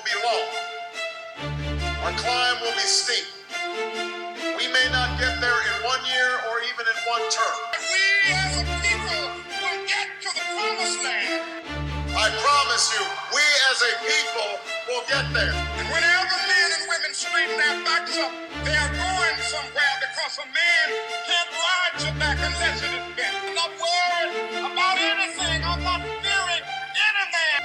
will be long. Our climb will be steep. We may not get there in one year or even in one term. We as a people will get to the promised land. I promise you, we as a people will get there. And whenever men and women straighten their backs up, they are going somewhere because a man can't ride your back unless it is bent. I'm not worried about anything.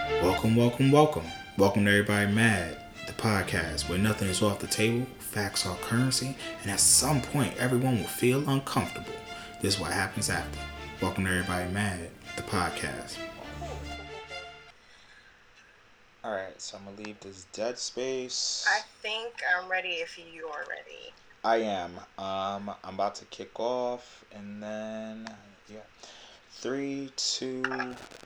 Welcome, welcome, welcome. Welcome to Everybody Mad, the podcast where nothing is off the table, facts are currency, and at some point everyone will feel uncomfortable. This is what happens after. Welcome to Everybody Mad, the podcast. Alright, so I'm gonna leave this dead space. I think I'm ready if you are ready. I am. Um, I'm about to kick off, and then yeah, three, two,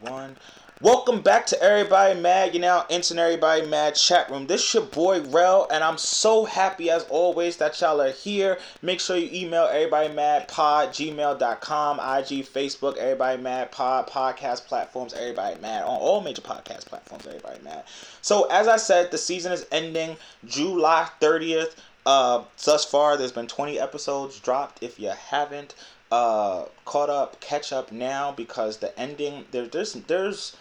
one. Welcome back to Everybody Mad. You now entering Everybody Mad chat room. This your boy Rel, and I'm so happy as always that y'all are here. Make sure you email Everybody Mad Pod gmail.com, IG, Facebook, Everybody Mad Pod, podcast platforms, Everybody Mad on all major podcast platforms. Everybody Mad. So as I said, the season is ending July 30th. Uh, thus far, there's been 20 episodes dropped. If you haven't uh, caught up, catch up now because the ending there, there's there's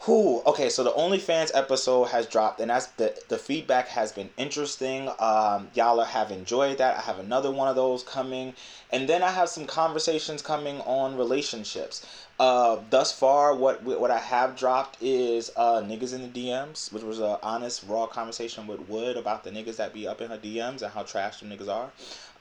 who okay. So the OnlyFans episode has dropped, and that's the the feedback has been interesting. Um, y'all have enjoyed that. I have another one of those coming, and then I have some conversations coming on relationships. Uh, thus far, what what I have dropped is uh, niggas in the DMs, which was a honest, raw conversation with Wood about the niggas that be up in her DMs and how trash them niggas are.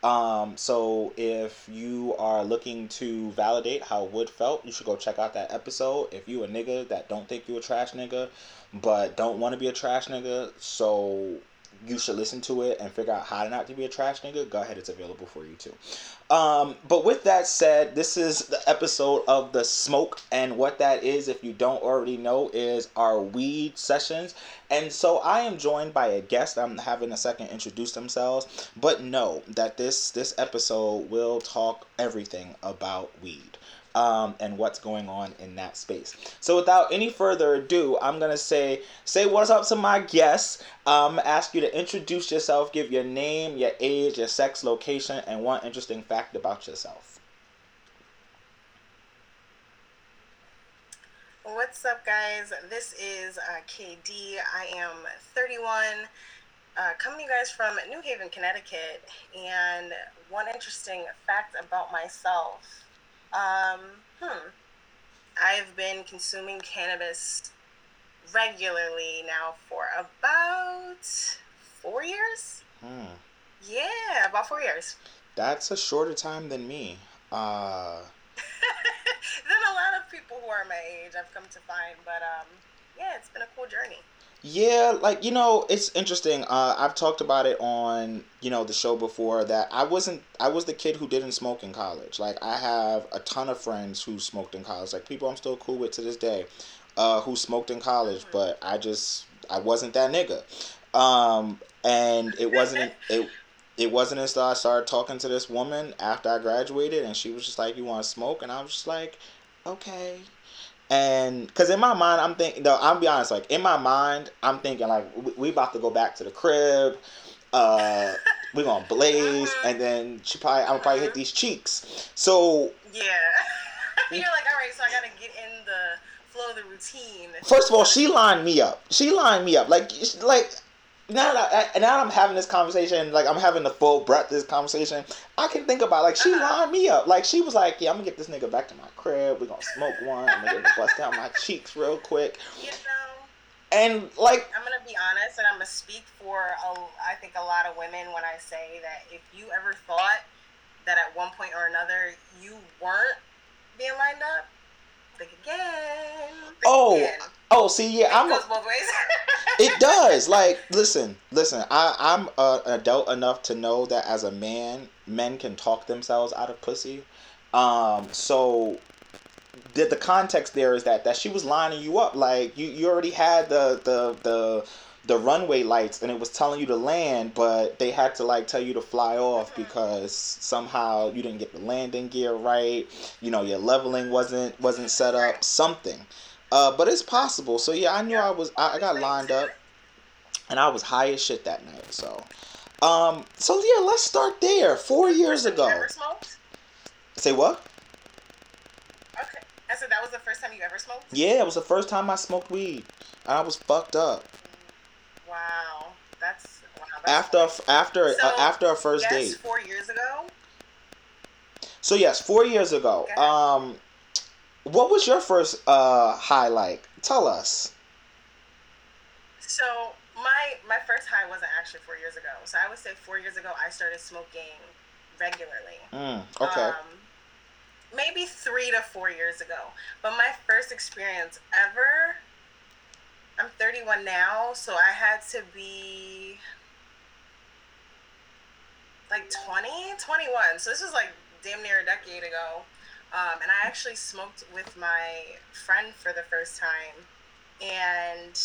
Um, so if you are looking to validate how Wood felt, you should go check out that episode. If you a nigga that don't think you a trash nigga, but don't want to be a trash nigga, so you should listen to it and figure out how not to be a trash nigga, go ahead, it's available for you too. Um, but with that said, this is the episode of the smoke, and what that is, if you don't already know, is our weed sessions. And so I am joined by a guest. I'm having a second introduce themselves, but know that this this episode will talk everything about weed. Um, and what's going on in that space. So without any further ado, I'm gonna say say what's up to my guests. Um, ask you to introduce yourself, give your name, your age, your sex, location, and one interesting fact about yourself. What's up, guys? This is uh, KD. I am 31, uh, coming to you guys from New Haven, Connecticut. And one interesting fact about myself um, hmm. I've been consuming cannabis regularly now for about four years. Hmm. Yeah, about four years. That's a shorter time than me. Uh, Then a lot of people who are my age, I've come to find. But um, yeah, it's been a cool journey. Yeah, like you know, it's interesting. Uh, I've talked about it on you know the show before that I wasn't. I was the kid who didn't smoke in college. Like I have a ton of friends who smoked in college. Like people I'm still cool with to this day, uh, who smoked in college. But I just I wasn't that nigga. Um, and it wasn't it. It wasn't until I started talking to this woman after I graduated, and she was just like, "You want to smoke?" And I was just like, "Okay." And because in my mind, I'm thinking, though, I'll be honest, like in my mind, I'm thinking like we, we about to go back to the crib. Uh, we're gonna blaze, and then she probably I'm gonna probably hit these cheeks. So Yeah. You're like, all right, so I gotta get in the flow of the routine. first of all, she lined me up. She lined me up. Like like now that I, now I'm having this conversation, like I'm having the full breadth of this conversation. I can think about like she uh-huh. lined me up. Like she was like, yeah, I'm gonna get this nigga back to my crib. We're gonna smoke one. I'm gonna bust down my cheeks real quick. You know, And like I'm gonna be honest, and I'm gonna speak for a, I think a lot of women when I say that if you ever thought that at one point or another you weren't being lined up, think again. Think oh again. oh see yeah I'm it a, goes both ways. it does like listen listen i i'm an adult enough to know that as a man men can talk themselves out of pussy um so the, the context there is that that she was lining you up like you you already had the the the the runway lights and it was telling you to land but they had to like tell you to fly off because somehow you didn't get the landing gear right you know your leveling wasn't wasn't set up something uh, but it's possible so yeah i knew i was i, I got lined up and I was high as shit that night. So, um, so yeah, let's start there. Four years First time you ago. Say what? Okay. I said that was the first time you ever smoked? Yeah, it was the first time I smoked weed. And I was fucked up. Wow. That's wow, that's After after So, uh, after our first yes, date. four years ago. So yes, four years ago. Um, what was your first uh high like? Tell us. So my my first high wasn't actually four years ago. So I would say four years ago I started smoking regularly. Mm, okay. Um, maybe three to four years ago. But my first experience ever. I'm 31 now, so I had to be like 20, 21. So this was like damn near a decade ago. Um, and I actually smoked with my friend for the first time. And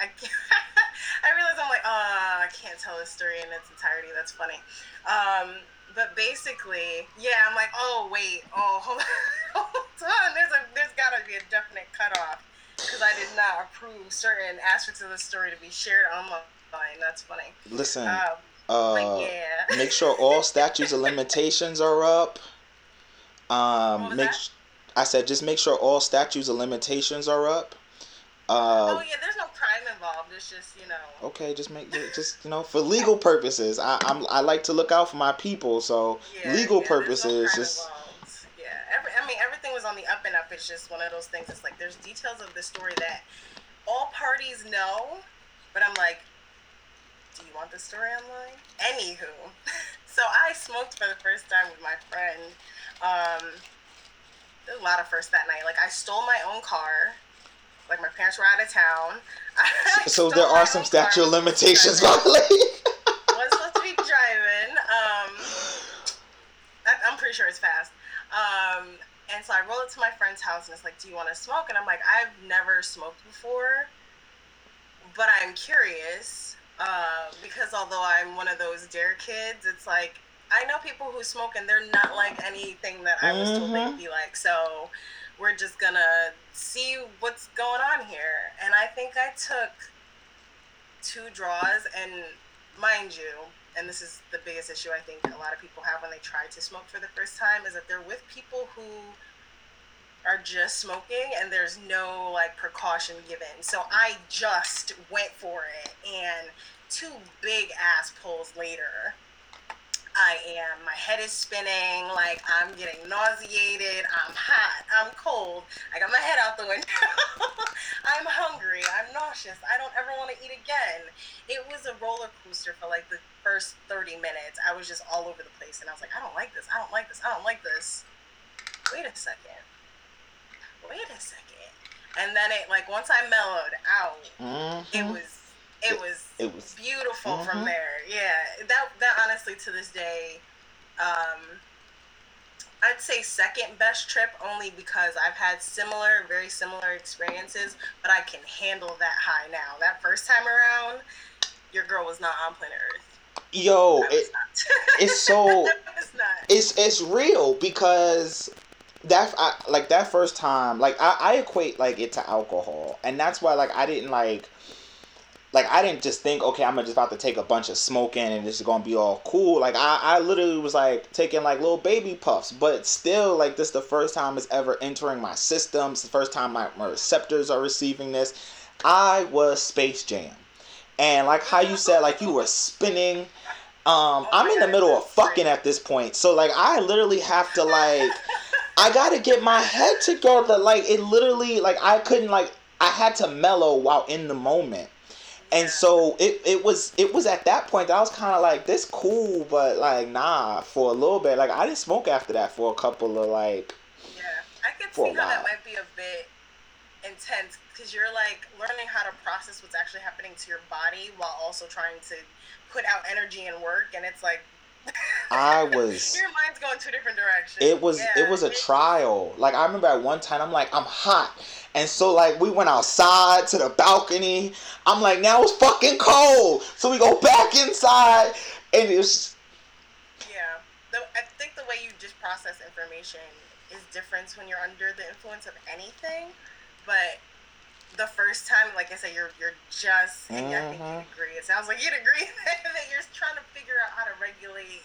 I, I realized I'm like, oh, I can't tell this story in its entirety. That's funny. Um, but basically, yeah, I'm like, oh wait, oh hold on. There's a there's got to be a definite cutoff because I did not approve certain aspects of the story to be shared online. That's funny. Listen. Um, uh, yeah. make sure all statutes of limitations are up. Um, make. sh- I said just make sure all statutes of limitations are up. oh Uh, yeah, there's no crime involved. It's just you know. okay, just make just you know for legal purposes. I I'm I like to look out for my people, so Yeah, legal yeah, there's no purposes just. involved. Every, I mean everything was on the up and up. It's just one of those things. It's like there's details of the story that all parties know, but I'm like, do you want the story online? Anywho, so I smoked for the first time with my friend. Um, there's a lot of firsts that night. Like I stole my own car. Like my parents were out of town. So there are some statute car. of limitations Driving. violated. was supposed to be driving. Um, I, I'm pretty sure it's fast. Um, and so I roll it to my friend's house and it's like, "Do you want to smoke?" And I'm like, "I've never smoked before, but I'm curious uh, because although I'm one of those dare kids, it's like I know people who smoke and they're not like anything that I was told they'd be like. So we're just gonna see what's going on here. And I think I took two draws and mind you and this is the biggest issue i think a lot of people have when they try to smoke for the first time is that they're with people who are just smoking and there's no like precaution given. So i just went for it and two big ass pulls later i am my head is spinning like i'm getting nauseated i'm hot i'm cold i got my head out the window i'm hungry i'm nauseous i don't ever want to eat again it was a roller coaster for like the first 30 minutes. I was just all over the place and I was like, I don't like this. I don't like this. I don't like this. Wait a second. Wait a second. And then it like once I mellowed out, it Mhm. was it was It was. beautiful Mhm. from there. Yeah. That that honestly to this day um I'd say second best trip only because I've had similar, very similar experiences, but I can handle that high now. That first time around, your girl was not on planet Earth. Yo, it, it's so I was not. it's it's real because that I, like that first time like I, I equate like it to alcohol and that's why like I didn't like like I didn't just think okay I'm just about to take a bunch of smoking and this is gonna be all cool. Like I, I literally was like taking like little baby puffs. But still like this the first time it's ever entering my system. It's the first time my, my receptors are receiving this. I was Space Jam. And like how you said like you were spinning. Um, I'm in the middle of fucking at this point, so like I literally have to like, I gotta get my head together. Like it literally, like I couldn't like I had to mellow while in the moment, and so it it was it was at that point that I was kind of like this cool, but like nah for a little bit. Like I didn't smoke after that for a couple of like Yeah, I can see how that might be a bit intense because you're like learning how to process what's actually happening to your body while also trying to put out energy and work, and it's like I was. your mind's going two different directions. It was Yeah, it was a trial. Like I remember at one time I'm like I'm hot. And so like we went outside to the balcony. I'm like now it's fucking cold. So we go back inside and it's Yeah, the, I think the way you just process information is different when you're under the influence of anything, but the first time, like I said, you're you're just, and I think you'd agree. It sounds like you'd agree that you're trying to figure out how to regulate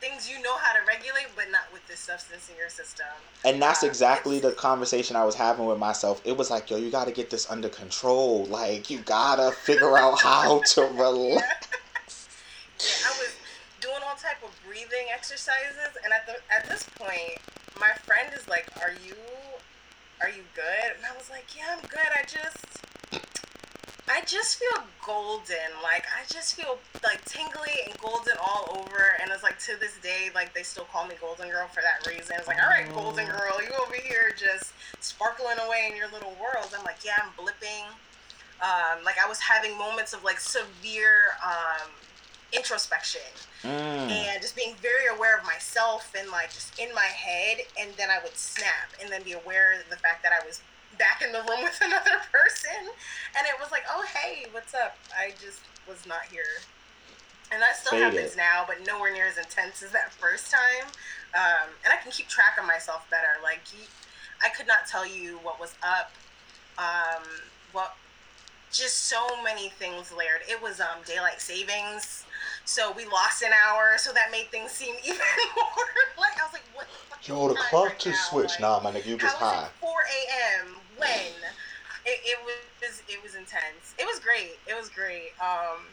things you know how to regulate, but not with this substance in your system. And that's Uh, exactly the conversation I was having with myself. It was like, yo, you got to get this under control. Like, you got to figure out how to relax. Yeah, I was doing all type of breathing exercises, and at the at this point, my friend is like, "Are you, are you good?" And I was like, "Yeah, I'm good. I just, I just feel golden. Like I just feel like tingly and golden all over." And it's like to this day, like they still call me Golden Girl for that reason. It's like, "All right, Golden Girl, you over here just sparkling away in your little world." I'm like, "Yeah, I'm blipping." Um, like I was having moments of like severe um, introspection Mm. and just being very aware of myself and like just in my head and then i would snap and then be aware of the fact that i was back in the room with another person. And it was like oh hey what's up? I just was not here. And that still Faded. happens now but nowhere near as intense as that first time. Um, and i can keep track of myself better. Like i could not tell you what was up. Um, what just so many things layered. It was um, daylight savings so we lost an hour, so that made things seem even more like I was like, "What the fuck?" Yo, the clock right just now? switched. Like, Nah, my nigga, you just high. it 4 a.m. When it, it was it was intense. It was great. It was great. Um,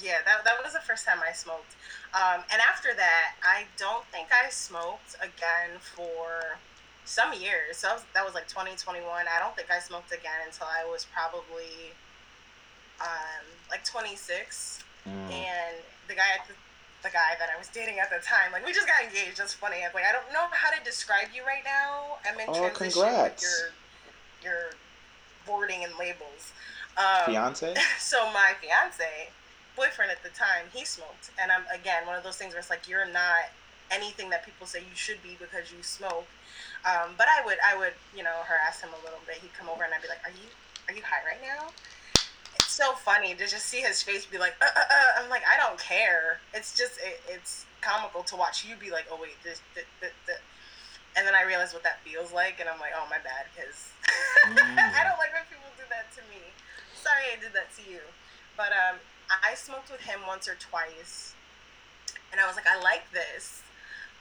yeah, that that was the first time I smoked. Um, and after that, I don't think I smoked again for some years. So that was, that was like 2021. I don't think I smoked again until I was probably um, like 26 Mm. and the guy at the, the guy that I was dating at the time, like we just got engaged. That's funny. I'm like, I don't know how to describe you right now. I'm in Oh, transition congrats. with your your boarding and labels. Um, Fiance? so my fiance, boyfriend at the time, he smoked, and I'm again one of those things where it's like you're not anything that people say you should be because you smoke. Um, but I would I would you know harass him a little bit. He'd come over and I'd be like, Are you are you high right now? It's so funny to just see his face be like, uh, uh, uh. I'm like, I don't care. It's just it, it's comical to watch you be like, oh wait, this, this, this, this. and then I realize what that feels like, and I'm like, oh my bad, because Mm. I don't like when people do that to me. Sorry, I did that to you. But um, I smoked with him once or twice, and I was like, I like this,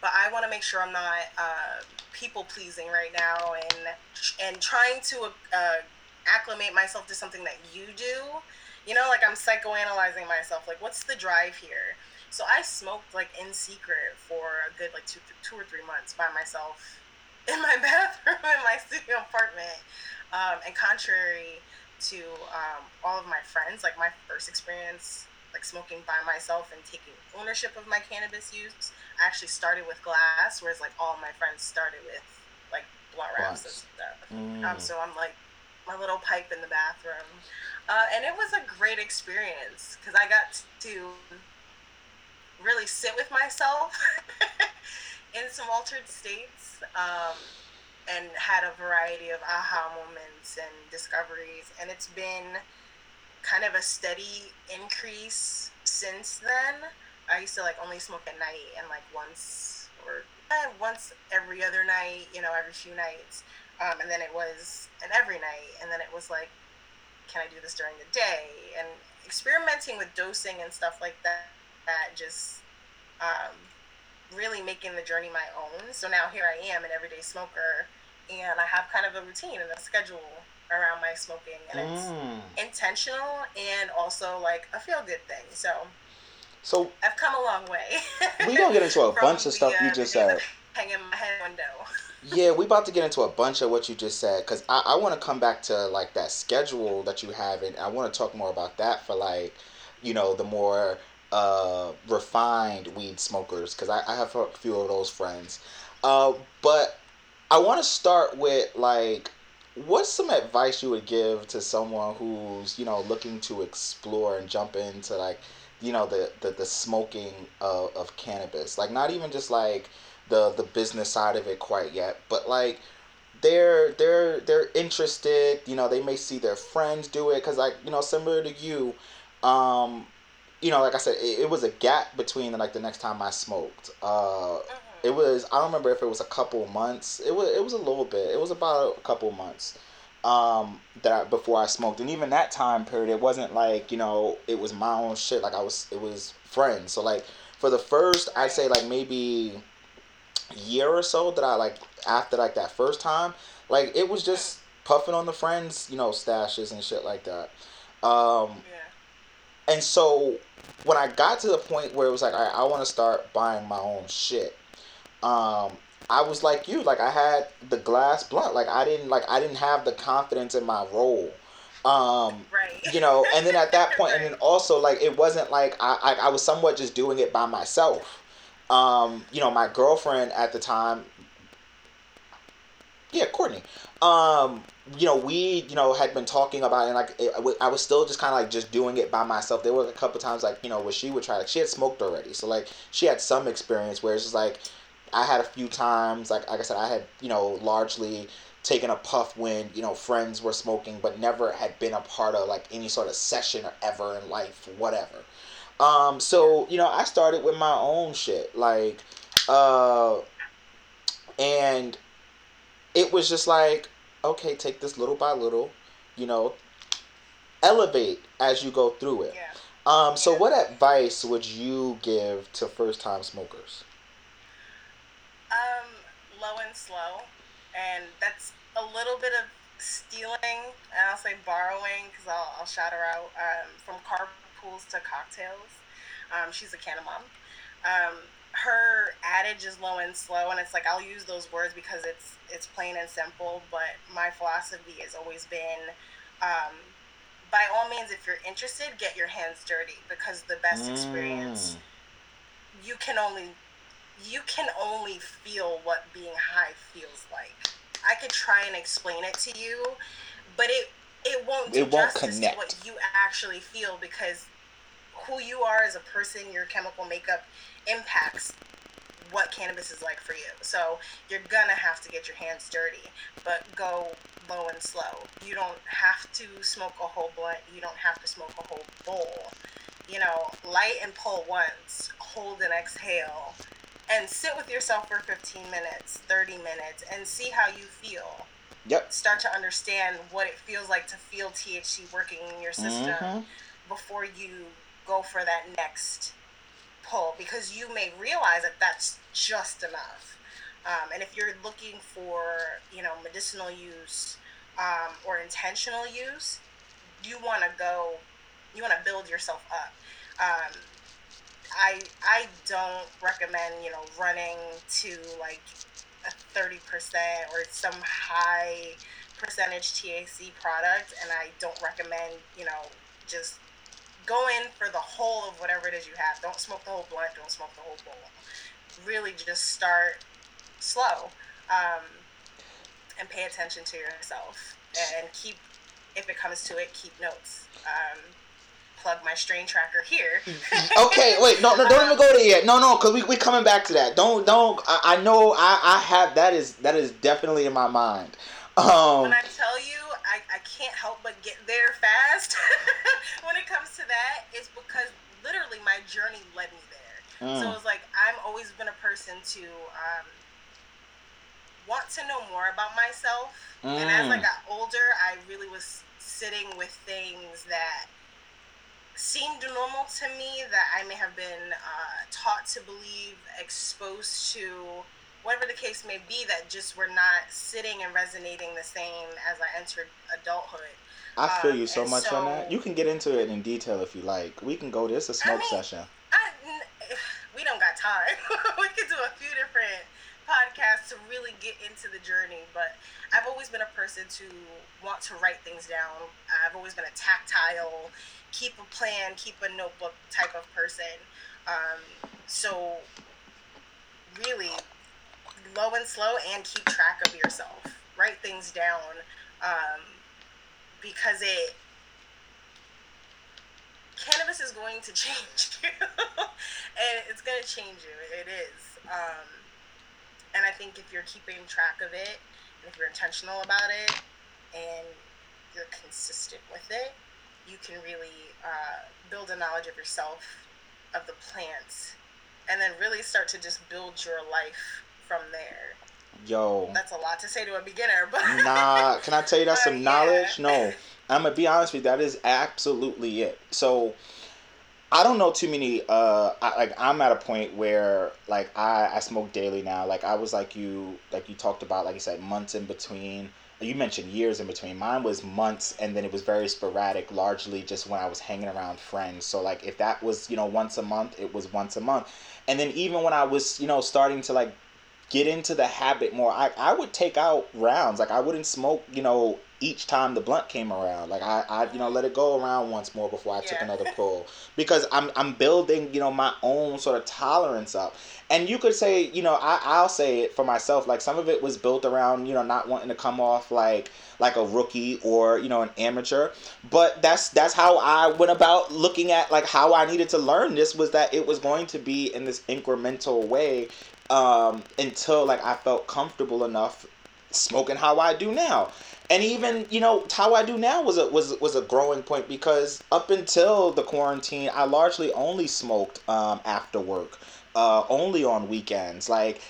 but I want to make sure I'm not uh, people pleasing right now, and and trying to uh, acclimate myself to something that you do. You know, like I'm psychoanalyzing myself. Like, what's the drive here? So I smoked like in secret for a good like two, two or three months by myself in my bathroom in my studio apartment. Um, and contrary to um, all of my friends, like my first experience like smoking by myself and taking ownership of my cannabis use, I actually started with glass, whereas like all my friends started with like blunt wraps and stuff. Mm. Um, so I'm like my little pipe in the bathroom, uh, and it was a great experience because I got to really sit with myself in some altered states, um, and had a variety of aha moments and discoveries, and it's been kind of a steady increase since then. I used to like only smoke at night and like once or eh, once every other night, you know, every few nights. Um, and then it was an every night, and then it was like, can I do this during the day? And experimenting with dosing and stuff like that, that just um, really making the journey my own. So now here I am, an everyday smoker, and I have kind of a routine and a schedule around my smoking, and it's Mm. intentional and also like a feel good thing. So So I've come a long way. we gonna get into a bunch of the, stuff you uh, just the said. Hanging my head window. Yeah, we about to get into a bunch of what you just said because I, I want to come back to like that schedule that you have and I want to talk more about that for like, you know, the more uh, refined weed smokers because I, I have a few of those friends. Uh, but I want to start with like, what's some advice you would give to someone who's you know looking to explore and jump into like, you know, the the, the smoking of, of cannabis, like not even just like the the business side of it quite yet but like they're they're they're interested you know they may see their friends do it because like you know similar to you um you know like i said it, it was a gap between like the next time i smoked uh it was i don't remember if it was a couple months it was it was a little bit it was about a couple months um, that I, before I smoked, and even that time period, it wasn't like you know it was my own shit. Like I was, it was friends. So like for the first, I'd say like maybe year or so that I like after like that first time, like it was just puffing on the friends, you know, stashes and shit like that. Um, Yeah. and so when I got to the point where it was like, I, I want to start buying my own shit. Um, I was like you, like I had the glass blunt, like I didn't like I didn't have the confidence in my role. Um, Right. you know, and then at that point, and then also like it wasn't like I, I I was somewhat just doing it by myself. Um, you know, my girlfriend at the time, yeah, Courtney. Um, you know, we you know had been talking about it, and like it, I was still just kind of like just doing it by myself. There were a couple times like you know where she would try. Like she had smoked already, so like she had some experience. Where it's just like I had a few times, like like I said, I had you know largely taken a puff when you know friends were smoking, but never had been a part of like any sort of session or ever in life, whatever. Um, so you know, I started with my own shit, like, uh, and it was just like, okay, take this little by little, you know, elevate as you go through it. Yeah. Um, so what advice would you give to first time smokers? Um, low and slow, and that's a little bit of stealing, and I'll say borrowing because I'll, I'll shout her out um, from carpools to cocktails. Um, she's a canna mom. Um, her adage is low and slow, and it's like I'll use those words because it's it's plain and simple. But my philosophy has always been, um, by all means, if you're interested, get your hands dirty because the best experience Mm. you can only you can only feel what being high feels like. I could try and explain it to you, but it it won't do It won't justice connect. to what you actually feel because who you are as a person, your chemical makeup impacts what cannabis is like for you. So you're gonna have to get your hands dirty, but go low and slow. You don't have to smoke a whole blunt. You don't have to smoke a whole bowl. You know, light and pull once, hold and exhale, and sit with yourself for 15 minutes, 30 minutes, and see how you feel. Yep. Start to understand what it feels like to feel THC working in your system Mhm. before you go for that next pull because you may realize that that's just enough. Um, and if you're looking for, you know, medicinal use um, or intentional use, you want to go, you want to build yourself up. Um, I I don't recommend you know running to like a thirty percent or some high percentage THC product, and I don't recommend you know just go in for the whole of whatever it is you have. Don't smoke the whole blunt. Don't smoke the whole bowl. Really, just start slow um, and pay attention to yourself and keep. If it comes to it, keep notes. Um, plug my strain tracker here. okay, wait, no, no, don't even go there yet. No, no, cause we we coming back to that. Don't, don't. I, I know, I, I have that is that is definitely in my mind. Um, when I tell you, I, I can't help but get there fast when it comes to that, it's because literally my journey led me there. So mm, it's like I've always been a person to um, want to know more about myself. And as I Mm. got older, I really was sitting with things that seemed normal to me that I may have been uh, taught to believe, exposed to, whatever the case may be, that just were not sitting and resonating the same as I entered adulthood. I feel um, you so much on that. You can get into it in detail if you like. We can go. This a smoke mean, session. I, we don't got time. we could do a few different podcasts to really get into the journey, but I've always been a person to want to write things down. I've always been a tactile, keep a plan, keep a notebook type of person. Um, so, really, low and slow, and keep track of yourself. Write things down um, because it cannabis is going to change you. And it's going to change you. It is. Um, and i think if you're keeping track of it and if you're intentional about it and you're consistent with it you can really uh, build a knowledge of yourself of the plants and then really start to just build your life from there Yo. That's a lot to say to a beginner, but nah, can I tell you that's some yeah. knowledge? No. I'm gonna be honest with you, that is absolutely it. So I don't know too many uh I, like I'm at a point where like I I smoke daily now. Like I was like you like you talked about like you said months in between. You mentioned years in between. Mine was months and then it was very sporadic, largely just when I was hanging around friends. So like if that was, you know, once a month, it was once a month. And then even when I was, you know, starting to like get into the habit more. I, I would take out rounds. Like I wouldn't smoke, you know, each time the blunt came around. Like I, I you know, let it go around once more before I took another pull. Because I'm I'm building, you know, my own sort of tolerance up. And you could say, you know, I, I'll say it for myself, like some of it was built around, you know, not wanting to come off like like a rookie or, you know, an amateur. But that's that's how I went about looking at like how I needed to learn this was that it was going to be in this incremental way um, until like I felt comfortable enough smoking how I do now. And even you know how I do now was a was was a growing point because up until the quarantine, I largely only smoked um, after work, uh, only on weekends. Like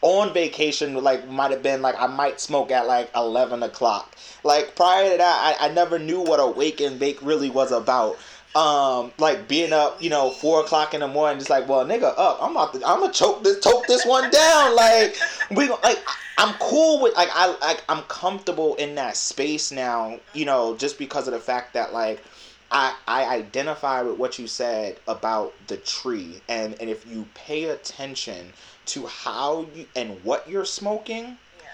on vacation, like might have been like I might smoke at like eleven o'clock. Like prior to that, I, I never knew what a wake and bake really was about um like being up you know four o'clock in the morning just like well nigga up. I'm about to i'm gonna choke this choke this one down. Like we like i'm cool with like i like i'm comfortable in that space now you know just because of the fact that like I, I identify with what you said about the tree. And, and if you pay attention to how you and what you're smoking yeah.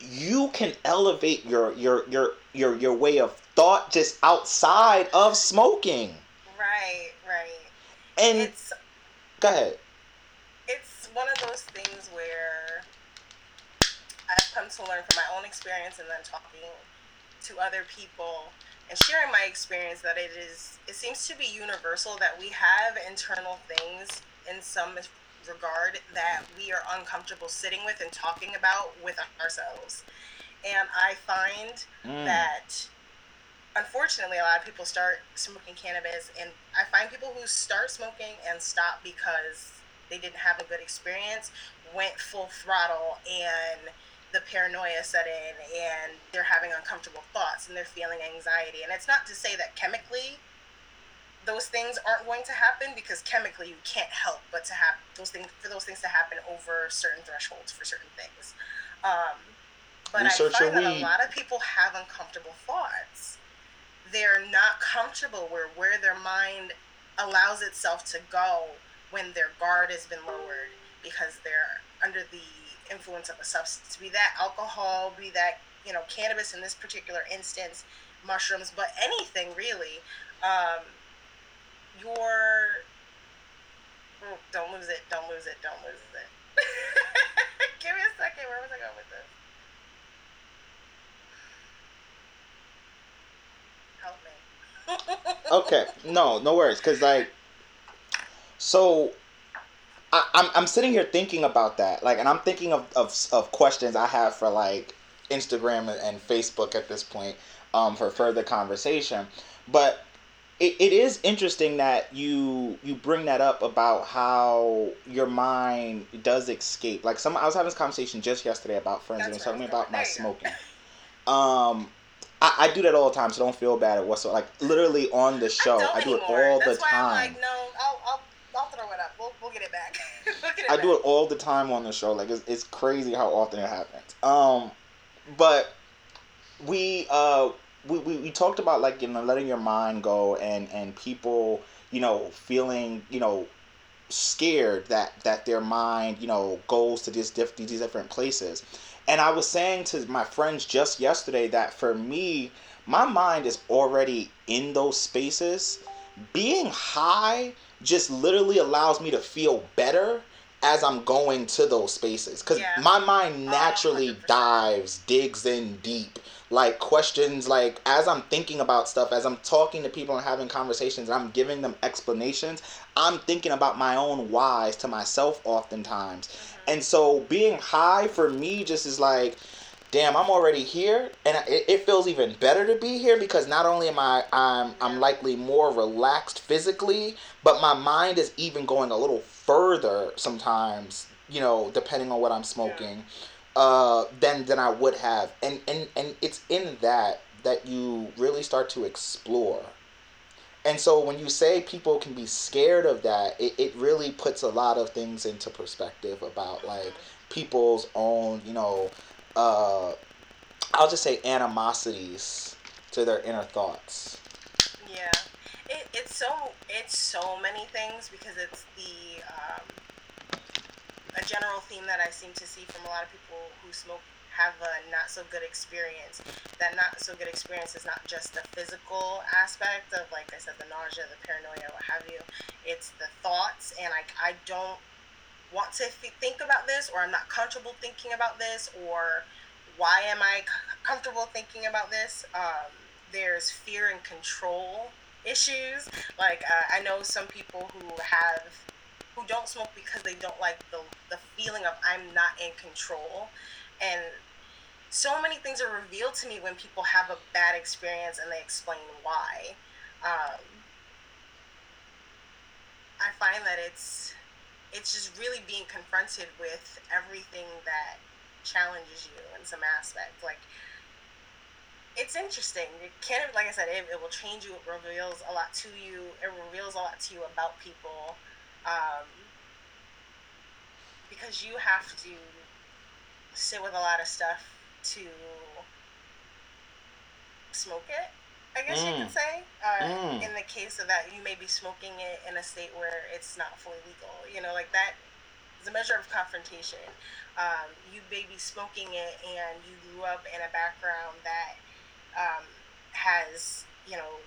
you can elevate your your your your your way of thought just outside of smoking. Right, right. And It's go ahead. it's one of those things where I've come to learn from my own experience and then talking to other people and sharing my experience that it is it seems to be universal that we have internal things in some regard that we are uncomfortable sitting with and talking about with ourselves. And I find Mm. that unfortunately a lot of people start smoking cannabis and i find people who start smoking and stop because they didn't have a good experience went full throttle and the paranoia set in and they're having uncomfortable thoughts and they're feeling anxiety. And it's not to say that chemically those things aren't going to happen because chemically you can't help but to have those things for those things to happen over certain thresholds for certain things. Um, but Research I find that a lot of people have uncomfortable thoughts. They're not comfortable where where their mind allows itself to go when their guard has been lowered because they're under the influence of a substance, be that alcohol, be that you know cannabis in this particular instance, mushrooms, but anything really. Um, your oh, don't lose it, don't lose it, don't lose it. Give me a second. Where was I going with this? Help me. Okay, no, no worries, cause like, so, I, I'm I'm sitting here thinking about that, like, and I'm thinking of of, of questions I have for like Instagram and, Facebook at this point, um, for further conversation, but. It, it is interesting that you you bring that up about how your mind does escape. Like some, I was having this conversation just yesterday about friends and were talking was about my smoking. Um, I, I do that all the time, so don't feel bad at whatsoever. Like literally on the show, I, I, do it anymore. all That's the why time. I'm like, no, I'll, I'll, I'll throw it up. We'll, we'll get it back. we'll get it I back. do it all the time on the show. Like it's, it's crazy how often it happens. Um, but we uh we, we, we talked about like you know letting your mind go and and people you know feeling you know scared that that their mind you know goes to these diff- these different places and i was saying to my friends just yesterday that for me my mind is already in those spaces being high just literally allows me to feel better as i'm going to those spaces because Yeah. my mind Oh, naturally 100%. dives digs in deep like questions like as i'm thinking about stuff as i'm talking to people and having conversations and i'm giving them explanations i'm thinking about my own whys to myself oftentimes and so being high for me just is like damn i'm already here. And it, it feels even better to be here because not only am i i'm i'm likely more relaxed physically but my mind is even going a little further sometimes you know depending on what i'm smoking uh, than than I would have, and and and it's in that that you really start to explore. And so when you say people can be scared of that, it, it really puts a lot of things into perspective about like people's own, you know, uh, I'll just say animosities to their inner thoughts. Yeah, it, it's so it's so many things because it's the um, a general theme that I seem to see from a lot of people who smoke have a not so good experience. That not so good experience is not just the physical aspect of, like I said, the nausea, the paranoia, what have you. It's the thoughts, and like I don't want to th- think about this, or I'm not comfortable thinking about this, or why am I comfortable thinking about this? Um, there's fear and control issues. Like uh, I know some people who have who don't smoke because they don't like the the feeling of I'm not in control, and so many things are revealed to me when people have a bad experience and they explain why. Um, I find that it's it's just really being confronted with everything that challenges you in some aspect. Like it's interesting. It can like I said, it, it will change you. It reveals a lot to you. It reveals a lot to you about people, um, because you have to sit with a lot of stuff to smoke it. I guess you Mm. could say. Uh, Mm. In the case of that, you may be smoking it in a state where it's not fully legal. You know, like that is a measure of confrontation. Um, you may be smoking it, and you grew up in a background that um, has, you know,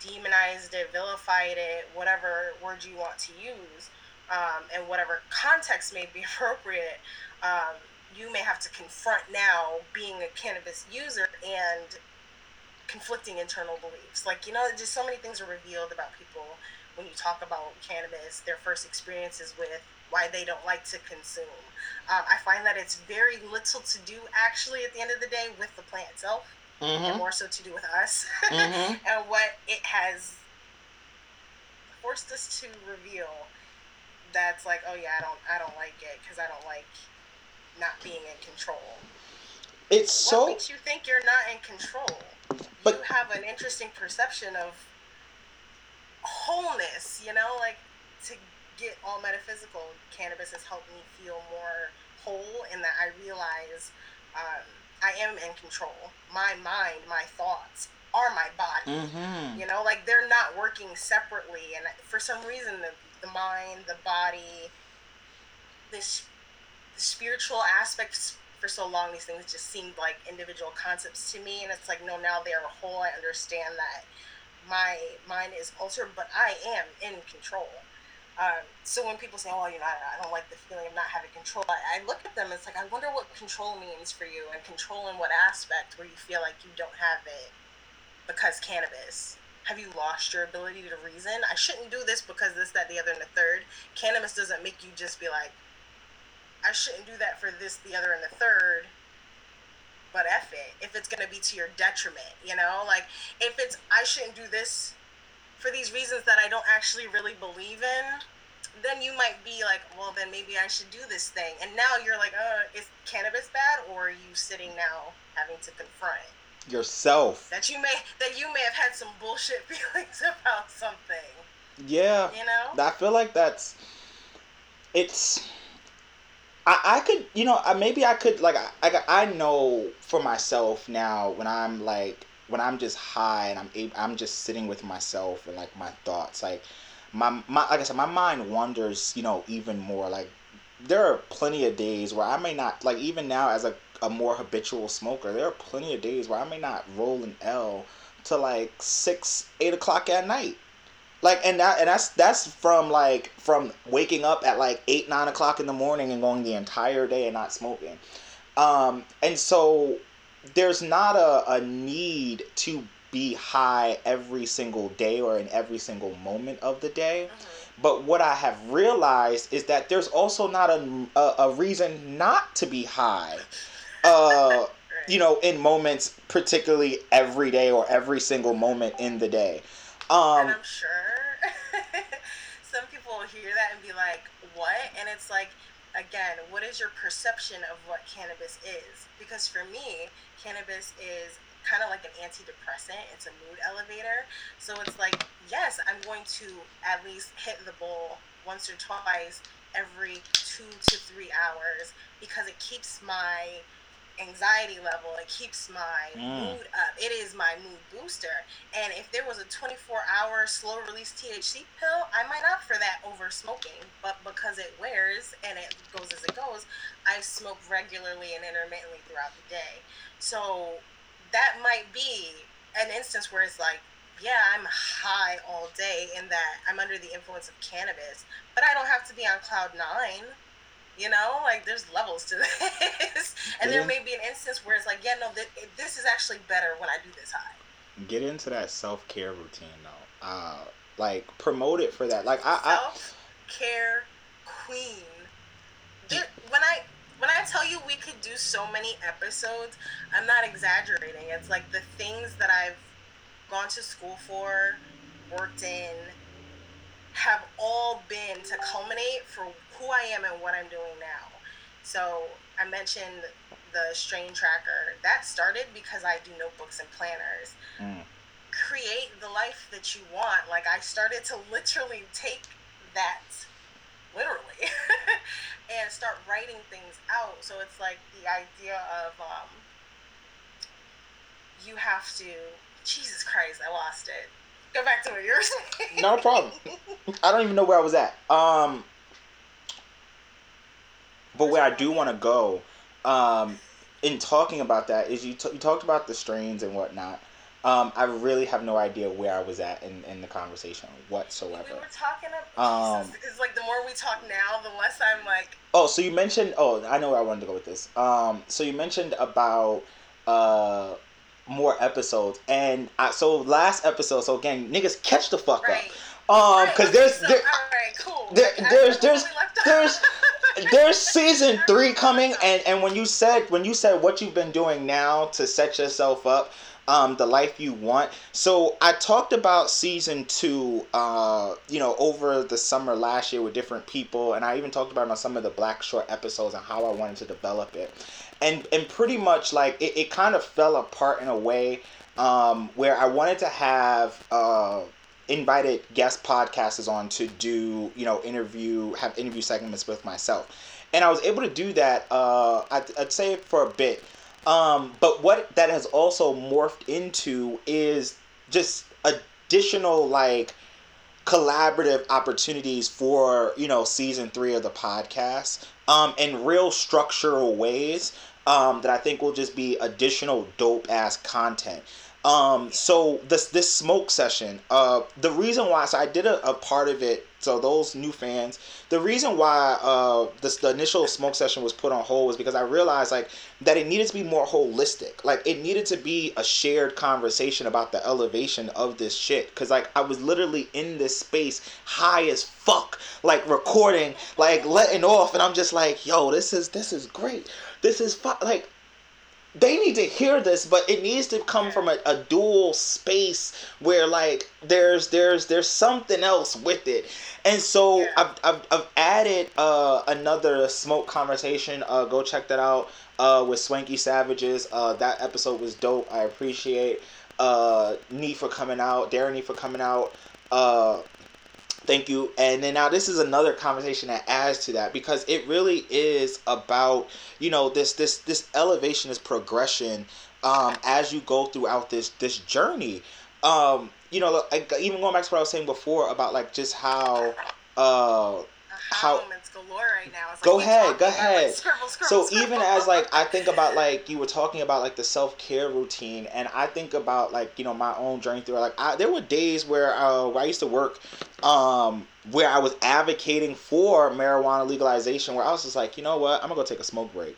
demonized it, vilified it, whatever word you want to use, um, and whatever context may be appropriate. Um, you may have to confront now being a cannabis user and conflicting internal beliefs. Like, you know, just so many things are revealed about people when you talk about cannabis, their first experiences with why they don't like to consume. Um, I find that it's very little to do, actually, at the end of the day, with the plant itself, and Mm-hmm. more so to do with us Mhm. and what it has forced us to reveal. That's like, oh yeah, I don't, I don't like it because I don't like not being in control. It's what so makes you think you're not in control? But- you have an interesting perception of wholeness, you know, like to get all metaphysical, cannabis has helped me feel more whole in that I realize um, I am in control. My mind, my thoughts are my body. Mm-hmm. You know, like they're not working separately, and for some reason, the, the mind, the body, this spiritual aspects. For so long, these things just seemed like individual concepts to me, and it's like, no, now they're a whole. I understand that my mind is altered, but I am in control. Um, so when people say, "Oh, you know, I, I don't like the feeling of not having control," I, I look at them. It's like I wonder what control means for you, and control in what aspect where you feel like you don't have it because cannabis. Have you lost your ability to reason? I shouldn't do this because this, that, the other, and the third. Cannabis doesn't make you just be like, I shouldn't do that for this, the other, and the third. But F it. If it's going to be to your detriment, you know? Like, if it's, I shouldn't do this for these reasons that I don't actually really believe in, then you might be like, well, then maybe I should do this thing. And now you're like, uh, is cannabis bad? Or are you sitting now having to confront Yourself. that you may that you may have had some bullshit feelings about something, Yeah. you know? I feel like that's it's I, I could you know maybe I could like I, I I know for myself now when I'm like when I'm just high and I'm able, I'm just sitting with myself and like my thoughts like my my like I said my mind wanders you know even more like there are plenty of days where I may not like even now as a, a more habitual smoker there are plenty of days where I may not roll an L to like six eight o'clock at night like and that and that's that's from like from waking up at like eight nine o'clock in the morning and going the entire day and not smoking. Um and so there's not a, a need to be high every single day or in every single moment of the day. Mhm. but what i have realized is that there's also not a, a, a reason not to be high uh you know in moments particularly every day or every single moment in the day. Um and I'm sure some people will hear that and like, "What?" And it's like again, what is your perception of what cannabis is? Because for me, cannabis is kind of like an antidepressant. It's a mood elevator. So it's like, yes, I'm going to at least hit the bowl once or twice every two to three hours because it keeps my anxiety level. It keeps my Mm. mood up. It is my mood booster. And if there was a 24 hour slow release THC pill, I might opt for that over smoking. But because it wears and it goes as it goes, I smoke regularly and intermittently throughout the day. So that might be an instance where it's like, yeah, I'm high all day in that I'm under the influence of cannabis, but I don't have to be on cloud nine. You know, like there's levels to this. and there may be an instance where it's like, yeah, no, th- this is actually better when I do this high. Get into that self care routine though. Uh, like promote it for that. Like I, I Self care queen. There, when I when I tell you we could do so many episodes, I'm not exaggerating. It's like the things that I've gone to school for, worked in, have all been to culminate for who I am and what I'm doing now. So I mentioned the strain tracker. That started because I do notebooks and planners. Mm. Create the life that you want. Like I started to literally take that literally and start writing things out. So it's like the idea of um you have to Jesus Christ, I lost it. Go back to what you were saying. No problem. I don't even know where I was at. Um, but where I do want to go, um, in talking about that is you t- you talked about the strains and whatnot. Um, I really have no idea where I was at in, in the conversation whatsoever. we were talking about Um, Jesus. It's like the more we talk now, the less I'm like Oh, so you mentioned. Oh, I know where I wanted to go with this. Um, so you mentioned about uh more episodes, and I, so last episode. So again, niggas catch the fuck right. up. Um, Right, because okay, there's so, there, all right, cool. there- Like, there's- there's- there's there's season three coming and and when you said when you said what you've been doing now to set yourself up um the life you want so i talked about season two uh you know over the summer last year with different people and i even talked about it on some of the black short episodes and how i wanted to develop it. And and pretty much like it, it kind of fell apart in a way um where i wanted to have uh invited guest podcasters on to do you know interview have interview segments with myself. And i was able to do that uh i'd, I'd say for a bit. Um but what that has also morphed into is just additional like collaborative opportunities for you know season three of the podcast um in real structural ways um that i think will just be additional dope ass content um so this this smoke session uh the reason why so i did a, a part of it so those new fans the reason why uh this the initial smoke session was put on hold was because i realized like that it needed to be more holistic. Like it needed to be a shared conversation about the elevation of this shit. Because like i was literally in this space high as fuck like recording like letting off and i'm just like yo this is this is great. This is fu- like they need to hear this but it needs to come from a, a dual space where like there's there's there's something else with it. And so Yeah. I've, I've, I've added uh, another smoke conversation uh, go check that out uh, with swanky savages. Uh, that episode was dope. I appreciate uh, Nee for coming out darren Nee for coming out. Uh, thank you. And then now this is another conversation that adds to that because it really is about you know this this this elevation this progression um as you go throughout this this journey. Um you know like even going back to what i was saying before about like just how uh how- galore right now. It's Go ahead, go I'm like, ahead. scribble, scribble, so scribble. even as like i think about like you were talking about like the self-care routine and i think about like you know my own journey through like I, there were days where uh where i used to work um where i was advocating for marijuana legalization where i was just like you know what i'm gonna go take a smoke break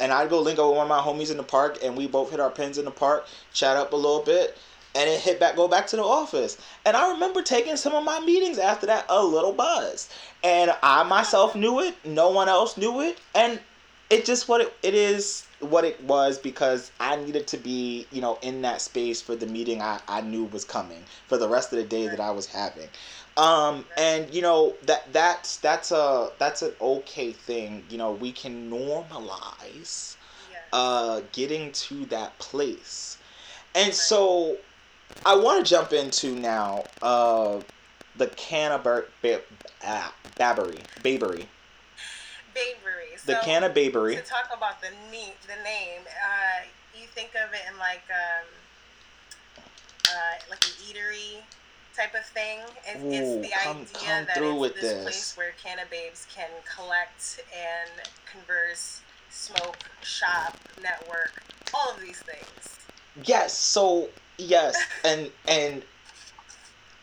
and i'd go link up with one of my homies in the park and we both hit our pins in the park chat up a little bit and then hit back go back to the office and i remember taking some of my meetings after that a little buzz and i myself knew it no one else knew it and it just what it, it is what it was because I needed to be, you know, in that space for the meeting I, I knew was coming for the rest of the day that I was having. Um, and you know that that's that's a that's an okay thing. You know, we can normalize uh getting to that place. And so I want to jump into now uh the cannabar ba- ah, babbery, babery. Babery. The So, canna babery. To talk about the neat, the name, uh, you think of it in like um, uh, like an eatery type of thing. It's, Ooh, it's the come- idea come that it's with this, this. place where canna babes can collect and converse, smoke, shop, network, all of these things. Yes, so yes, and and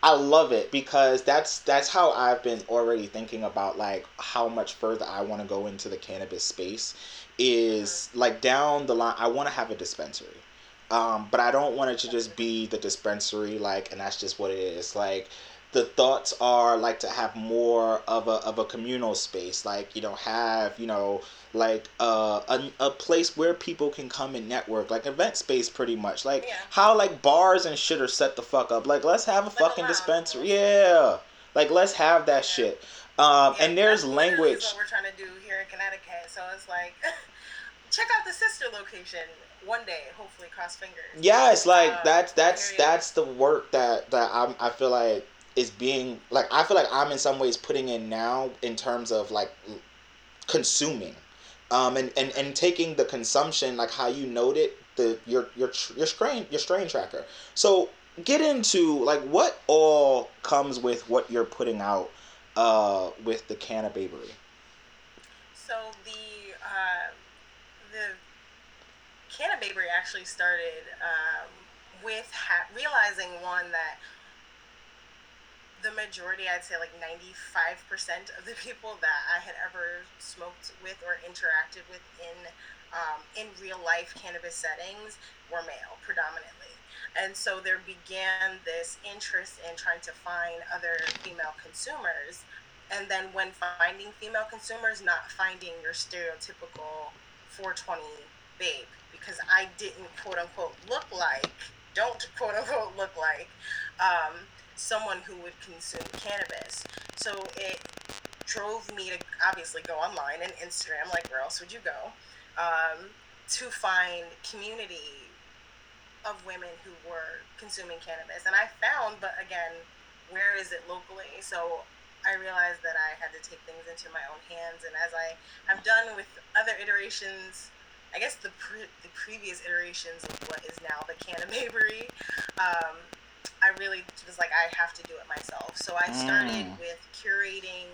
I love it because that's that's how I've been already thinking about like how much further I want to go into the cannabis space is like down the line I want to have a dispensary. Um, but I don't want it to just be the dispensary like and that's just what it is. Like the thoughts are like to have more of a of a communal space like you know have you know like uh, a, a place where people can come and network like event space pretty much like Yeah. how like bars and shit are set the fuck up like let's have a fucking dispensary yeah like let's have that Yeah. shit um Yeah, and there's that's language What we're trying to do here in Connecticut. So it's like, check out the sister location one day. Hopefully, cross fingers. Yes, like Um, that's that's that's the work that that I'm I feel like is being like I feel like I'm in some ways putting in now in terms of like consuming, um and and and taking the consumption like how you noted the your your your strain your strain tracker. So get into like what all comes with what you're putting out uh with the cannababery. So the uh, the Cannababery actually started um, with ha- realizing one that the majority, I'd say like ninety five percent of the people that I had ever smoked with or interacted with in um, in real life cannabis settings were male predominantly. And so there began this interest in trying to find other female consumers and then when finding female consumers not finding your stereotypical 420 babe because i didn't quote unquote look like don't quote unquote look like um, someone who would consume cannabis. So it drove me to obviously go online and instagram like where else would you go? Um, to find community of women who were consuming cannabis. And i found but again where is it locally? So I realized that I had to take things into my own hands, and as I have done with other iterations, I guess the pre- the previous iterations of what is now the Cannababery, um, I really was like, I have to do it myself. So I started Mm. with curating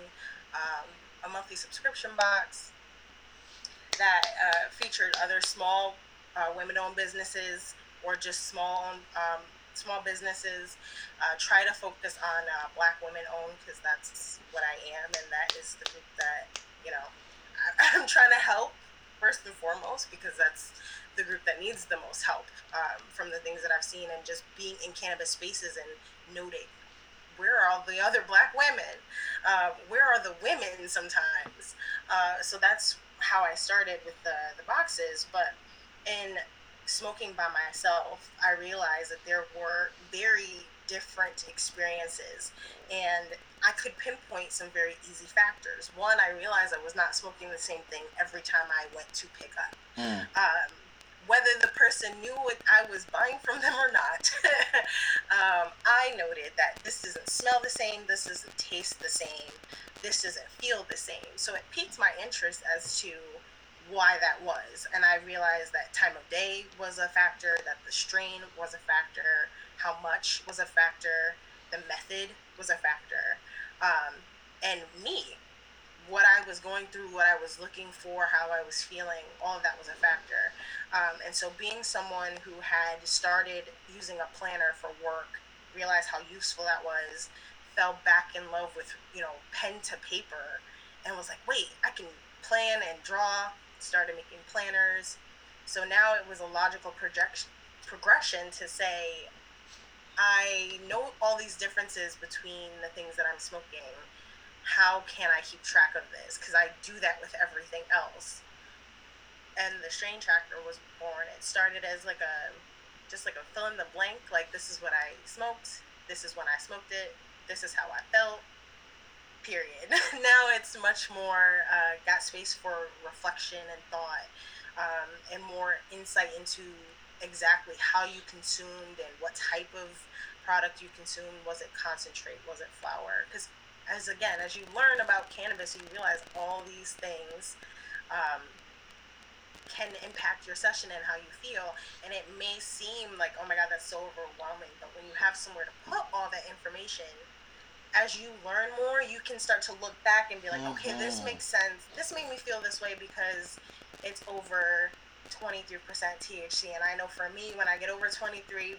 um, a monthly subscription box that uh, featured other small uh, women-owned businesses or just small um, small businesses. Uh, try to focus on uh, black women-owned because that's what I am, and that is the group that you know I, I'm trying to help first and foremost because that's the group that needs the most help um, from the things that I've seen and just being in cannabis spaces and noting where are all the other black women? Uh, where are the women sometimes? Uh, so that's how I started with the, the boxes. But in smoking by myself, I realized that there were very different experiences. And I could pinpoint some very easy factors. One, I realized I was not smoking the same thing every time I went to pick up Mm. um, whether the person knew what I was buying from them or not, um, I noted that this doesn't smell the same, this doesn't taste the same, this doesn't feel the same. So it piqued my interest as to why that was. And I realized that time of day was a factor, that the strain was a factor, how much was a factor, the method was a factor, um, and me what I was going through, what I was looking for, how I was feeling, all of that was a factor. Um, and so, being someone who had started using a planner for work, realized how useful that was, fell back in love with, you know, pen to paper, and was like, wait, I can plan and draw, started making planners. So now it was a logical projection, progression to say, I know all these differences between the things that I'm smoking how can I keep track of this? Because I do that with everything else. and the strain tracker was born. It started as like a just like a fill in the blank, like this is what I smoked, this is when I smoked it, this is how I felt. Period. now it's much more uh, got space for reflection and thought, um, and more insight into exactly how you consumed and what type of product you consumed. Was it concentrate? Was it flower? Because as again, as you learn about cannabis, you realize all these things um, can impact your session and how you feel. And it may seem like, oh my God, that's so overwhelming. But when you have somewhere to put all that information, as you learn more, you can start to look back and be like, mm-hmm. okay, this mm-hmm. makes sense. This made me feel this way because it's over 23% THC. And I know for me, when I get over 23%,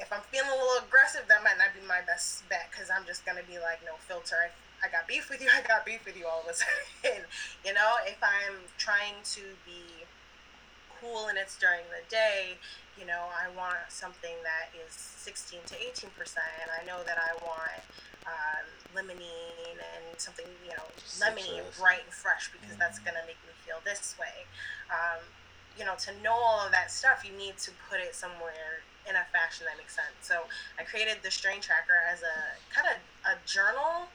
if I'm feeling a little aggressive, that might not be my best bet because I'm just going to be like, no filter. I I got beef with you, I got beef with you all of a sudden. you know, if I'm trying to be cool and it's during the day, you know, I want something that is 16 to 18%. And I know that I want um, limonene and something, you know, lemony and bright and fresh because mm-hmm. that's going to make me feel this way. Um, you know, to know all of that stuff, you need to put it somewhere in a fashion that makes sense. So I created the strain tracker as a kind of a journal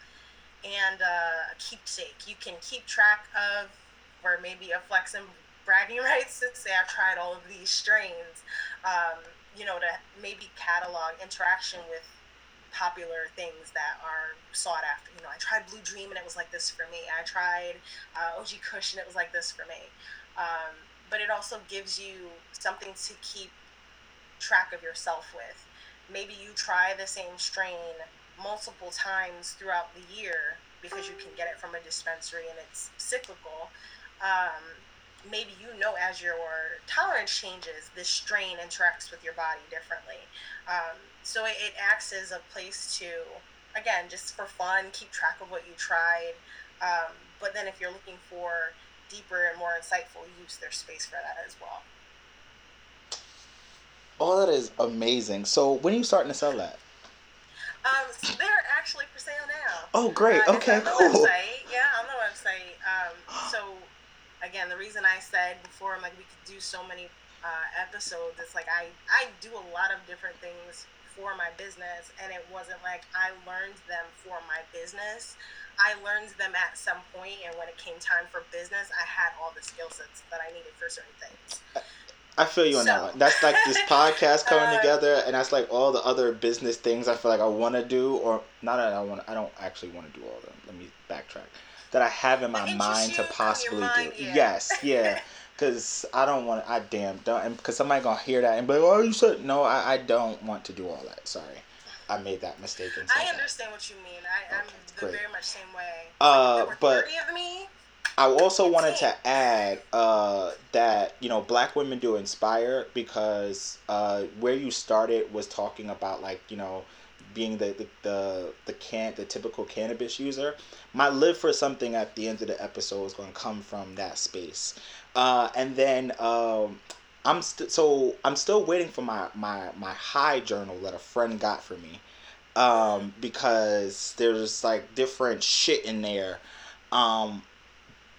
and a keepsake. You can keep track of, or maybe a flex and bragging rights to say I've tried all of these strains. Um, you know, to maybe catalog interaction with popular things that are sought after. You know, I tried Blue Dream and it was like this for me. I tried uh, OG Kush and it was like this for me. Um, but it also gives you something to keep track of yourself with. Maybe you try the same strain multiple times throughout the year because you can get it from a dispensary and it's cyclical. Um, maybe you know as your tolerance changes, this strain interacts with your body differently. Um, so it, it, acts as a place to, again, just for fun, keep track of what you tried. Um, but then if you're looking for deeper and more insightful use, there's space for that as well. Oh, that is amazing. So when are you starting to sell that? Um, so they're actually for sale now. Oh, great. Uh, okay, cool. Website. Yeah, on the website. Um, so again, the reason I said before, I'm like we could do so many uh, episodes. It's like I I do a lot of different things for my business, and it wasn't like I learned them for my business. I learned them at some point, and when it came time for business, I had all the skill sets that I needed for certain things. I feel you on so. that one. That's like this podcast coming uh, together, and that's like all the other business things I feel like I want to do, or not that I want. I don't actually want to do all of them. Let me backtrack. That I have in my mind to possibly mind, do. Yeah. Yes, yeah. Cause I don't want. I damn don't. Because somebody gonna hear that and be like, "Oh, you said no." I, I don't want to do all that. Sorry, I made that mistake. I understand that. what you mean. I, okay, I'm the very much same way. Uh, like, but of me I also wanted to add uh, that you know black women do inspire because uh, where you started was talking about like you know being the the the, the can the typical cannabis user. My live for something at the end of the episode is going to come from that space, uh, and then um, I'm st- so I'm still waiting for my my my high journal that a friend got for me um, because there's like different shit in there. Um,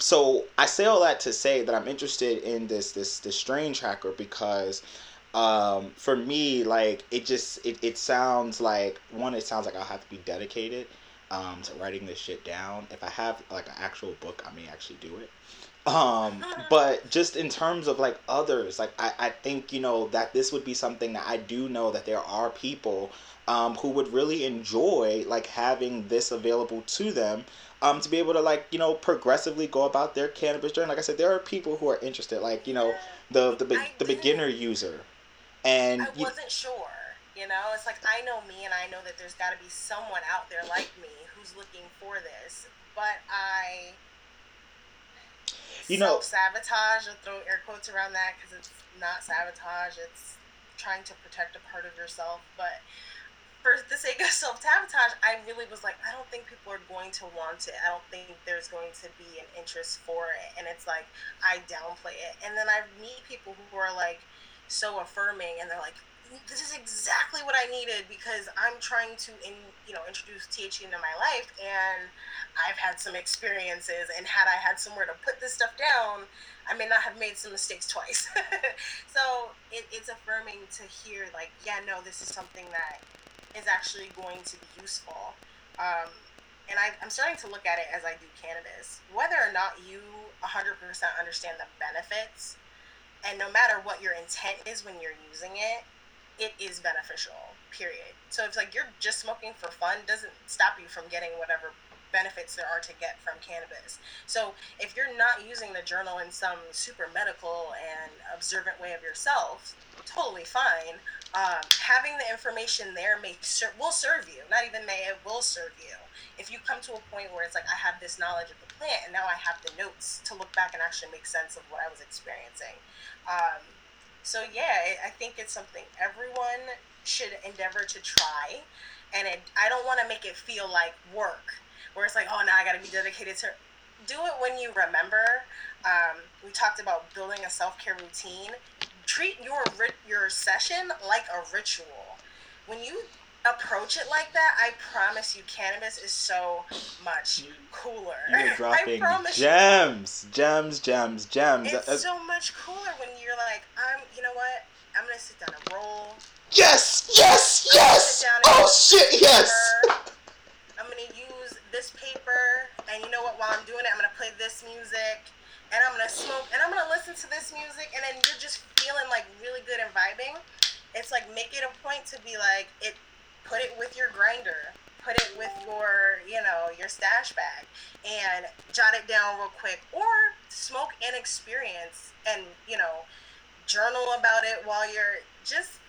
so I say all that to say that I'm interested in this this this strain tracker because um, for me like it just it, it sounds like one it sounds like I'll have to be dedicated um, to writing this shit down. If I have like an actual book, I may actually do it. Um, but just in terms of like others, like I, I think, you know, that this would be something that I do know that there are people um, who would really enjoy like having this available to them um, to be able to like you know progressively go about their cannabis journey. Like I said, there are people who are interested, like you know the the be- the beginner user, and I wasn't sure. You know, it's like I know me, and I know that there's got to be someone out there like me who's looking for this, but I. You know, sabotage. I'll throw air quotes around that because it's not sabotage. It's trying to protect a part of yourself, but for the sake of self sabotage, I really was like, I don't think people are going to want it. I don't think there's going to be an interest for it. And it's like, I downplay it. And then I meet people who are like so affirming and they're like, this is exactly what I needed because I'm trying to, in, you know, introduce THC into my life, and I've had some experiences, and had I had somewhere to put this stuff down, I may not have made some mistakes twice. so it, it's affirming to hear, like, yeah, no, this is something that is actually going to be useful. Um, and I, I'm starting to look at it as I do cannabis. Whether or not you 100% understand the benefits, and no matter what your intent is when you're using it, it is beneficial, period. So it's like you're just smoking for fun doesn't stop you from getting whatever benefits there are to get from cannabis. So if you're not using the journal in some super medical and observant way of yourself, totally fine. Um, having the information there may ser- will serve you. Not even may it will serve you. If you come to a point where it's like I have this knowledge of the plant and now I have the notes to look back and actually make sense of what I was experiencing. Um, so yeah, I think it's something everyone should endeavor to try, and it, I don't want to make it feel like work where it's like, oh, now I got to be dedicated to. Do it when you remember. Um, we talked about building a self care routine. Treat your your session like a ritual. When you approach it like that, I promise you, cannabis is so much cooler. You're dropping gems, you. gems, gems, gems. It's uh, so much cooler when you're like, I'm. You know what? I'm gonna sit down and roll. Yes, yes, yes. Oh shit, yes. I'm gonna use this paper, and you know what? While I'm doing it, I'm gonna play this music, and I'm gonna smoke, and I'm gonna listen to this music, and then you're just feeling like really good and vibing. It's like make it a point to be like it. Put it with your grinder. Put it with your, you know, your stash bag, and jot it down real quick, or smoke and experience, and you know, journal about it while you're just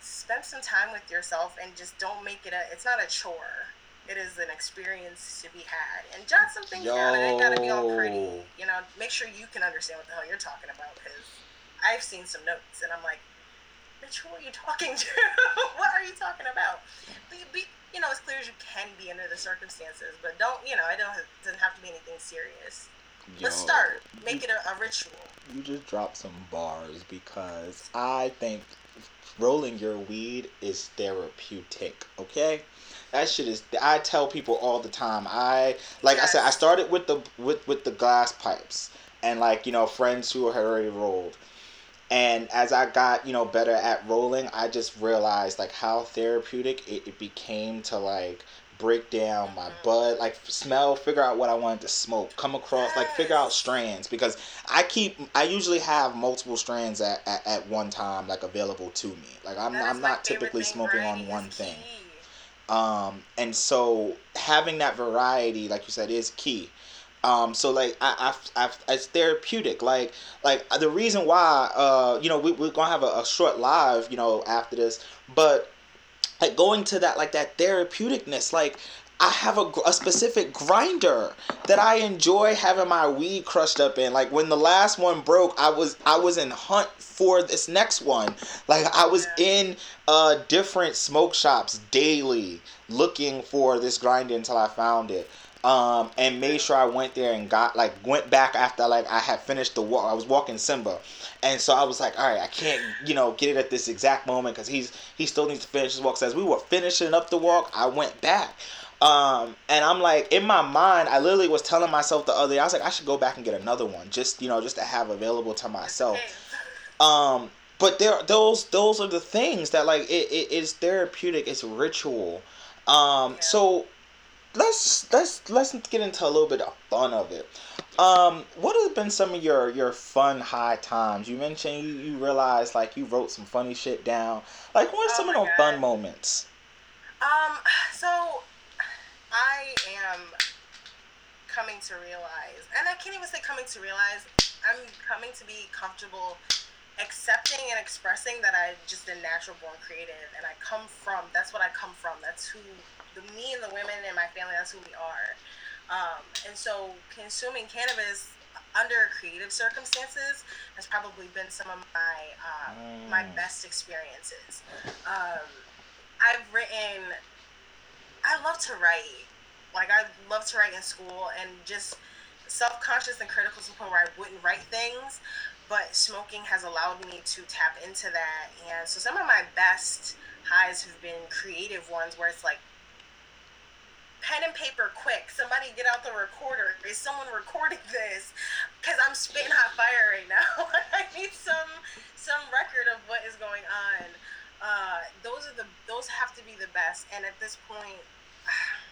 spend some time with yourself and just don't make it a it's not a chore it is an experience to be had. And jot some things Yo. down. It ain't gotta be all pretty. You know, make sure you can understand what the hell you're talking about because I've seen some notes and I'm like, bitch, who are you talking to? what are you talking about? Be, be, you know, as clear as you can be under the circumstances, but don't, you know, it don't it doesn't have to be anything serious. Yo, Let's start. Make you, it a, a ritual. You just dropped some bars because I think rolling your weed is therapeutic. Okay that shit is. I tell people all the time. I like yes. I said. I started with the with with the glass pipes and like you know friends who had already rolled. And as I got you know better at rolling, I just realized like how therapeutic it, it became to like break down my mm-hmm. bud, like smell, figure out what I wanted to smoke, come across, yes. like figure out strands because I keep, I usually have multiple strands at, at, at one time, like available to me. Like I'm, I'm not typically smoking on one thing. Um, and so having that variety, like you said, is key. Um, so like I, I, I, it's therapeutic. Like, like the reason why, uh, you know, we, we're gonna have a, a short live, you know, after this, but like going to that, like that therapeuticness, like I have a, a specific grinder that I enjoy having my weed crushed up in. Like when the last one broke, I was I was in hunt for this next one. Like I was in uh different smoke shops daily looking for this grinder until I found it. Um, and made sure I went there and got like went back after like I had finished the walk. I was walking Simba, and so I was like, all right, I can't you know get it at this exact moment because he's he still needs to finish his walk. So as we were finishing up the walk, I went back um, and I'm like, in my mind, I literally was telling myself the other day, I was like, I should go back and get another one, just you know, just to have available to myself. Um, but there, those, those are the things that like it, it is therapeutic. It's ritual. Um, so let's let's let's get into a little bit of fun of it. Um, what have been some of your your fun high times? You mentioned you you realized like you wrote some funny shit down. Like, what are oh some of those God. fun moments? Um, so I am coming to realize, and I can't even say coming to realize, I'm coming to be comfortable accepting and expressing that I'm just a natural born creative and I come from that's what I come from. That's who the me and the women in my family that's who we are. Um, and so consuming cannabis under creative circumstances has probably been some of my um, mm. my best experiences. Um, I've written I love to write. Like I love to write in school and just self conscious and critical to the point where I wouldn't write things. but smoking has allowed me to tap into that. And so some of my best highs have been creative ones where it's like pen and paper quick somebody get out the recorder is someone recording this because i'm spitting hot fire right now i need some some record of what is going on uh, those are the those have to be the best and at this point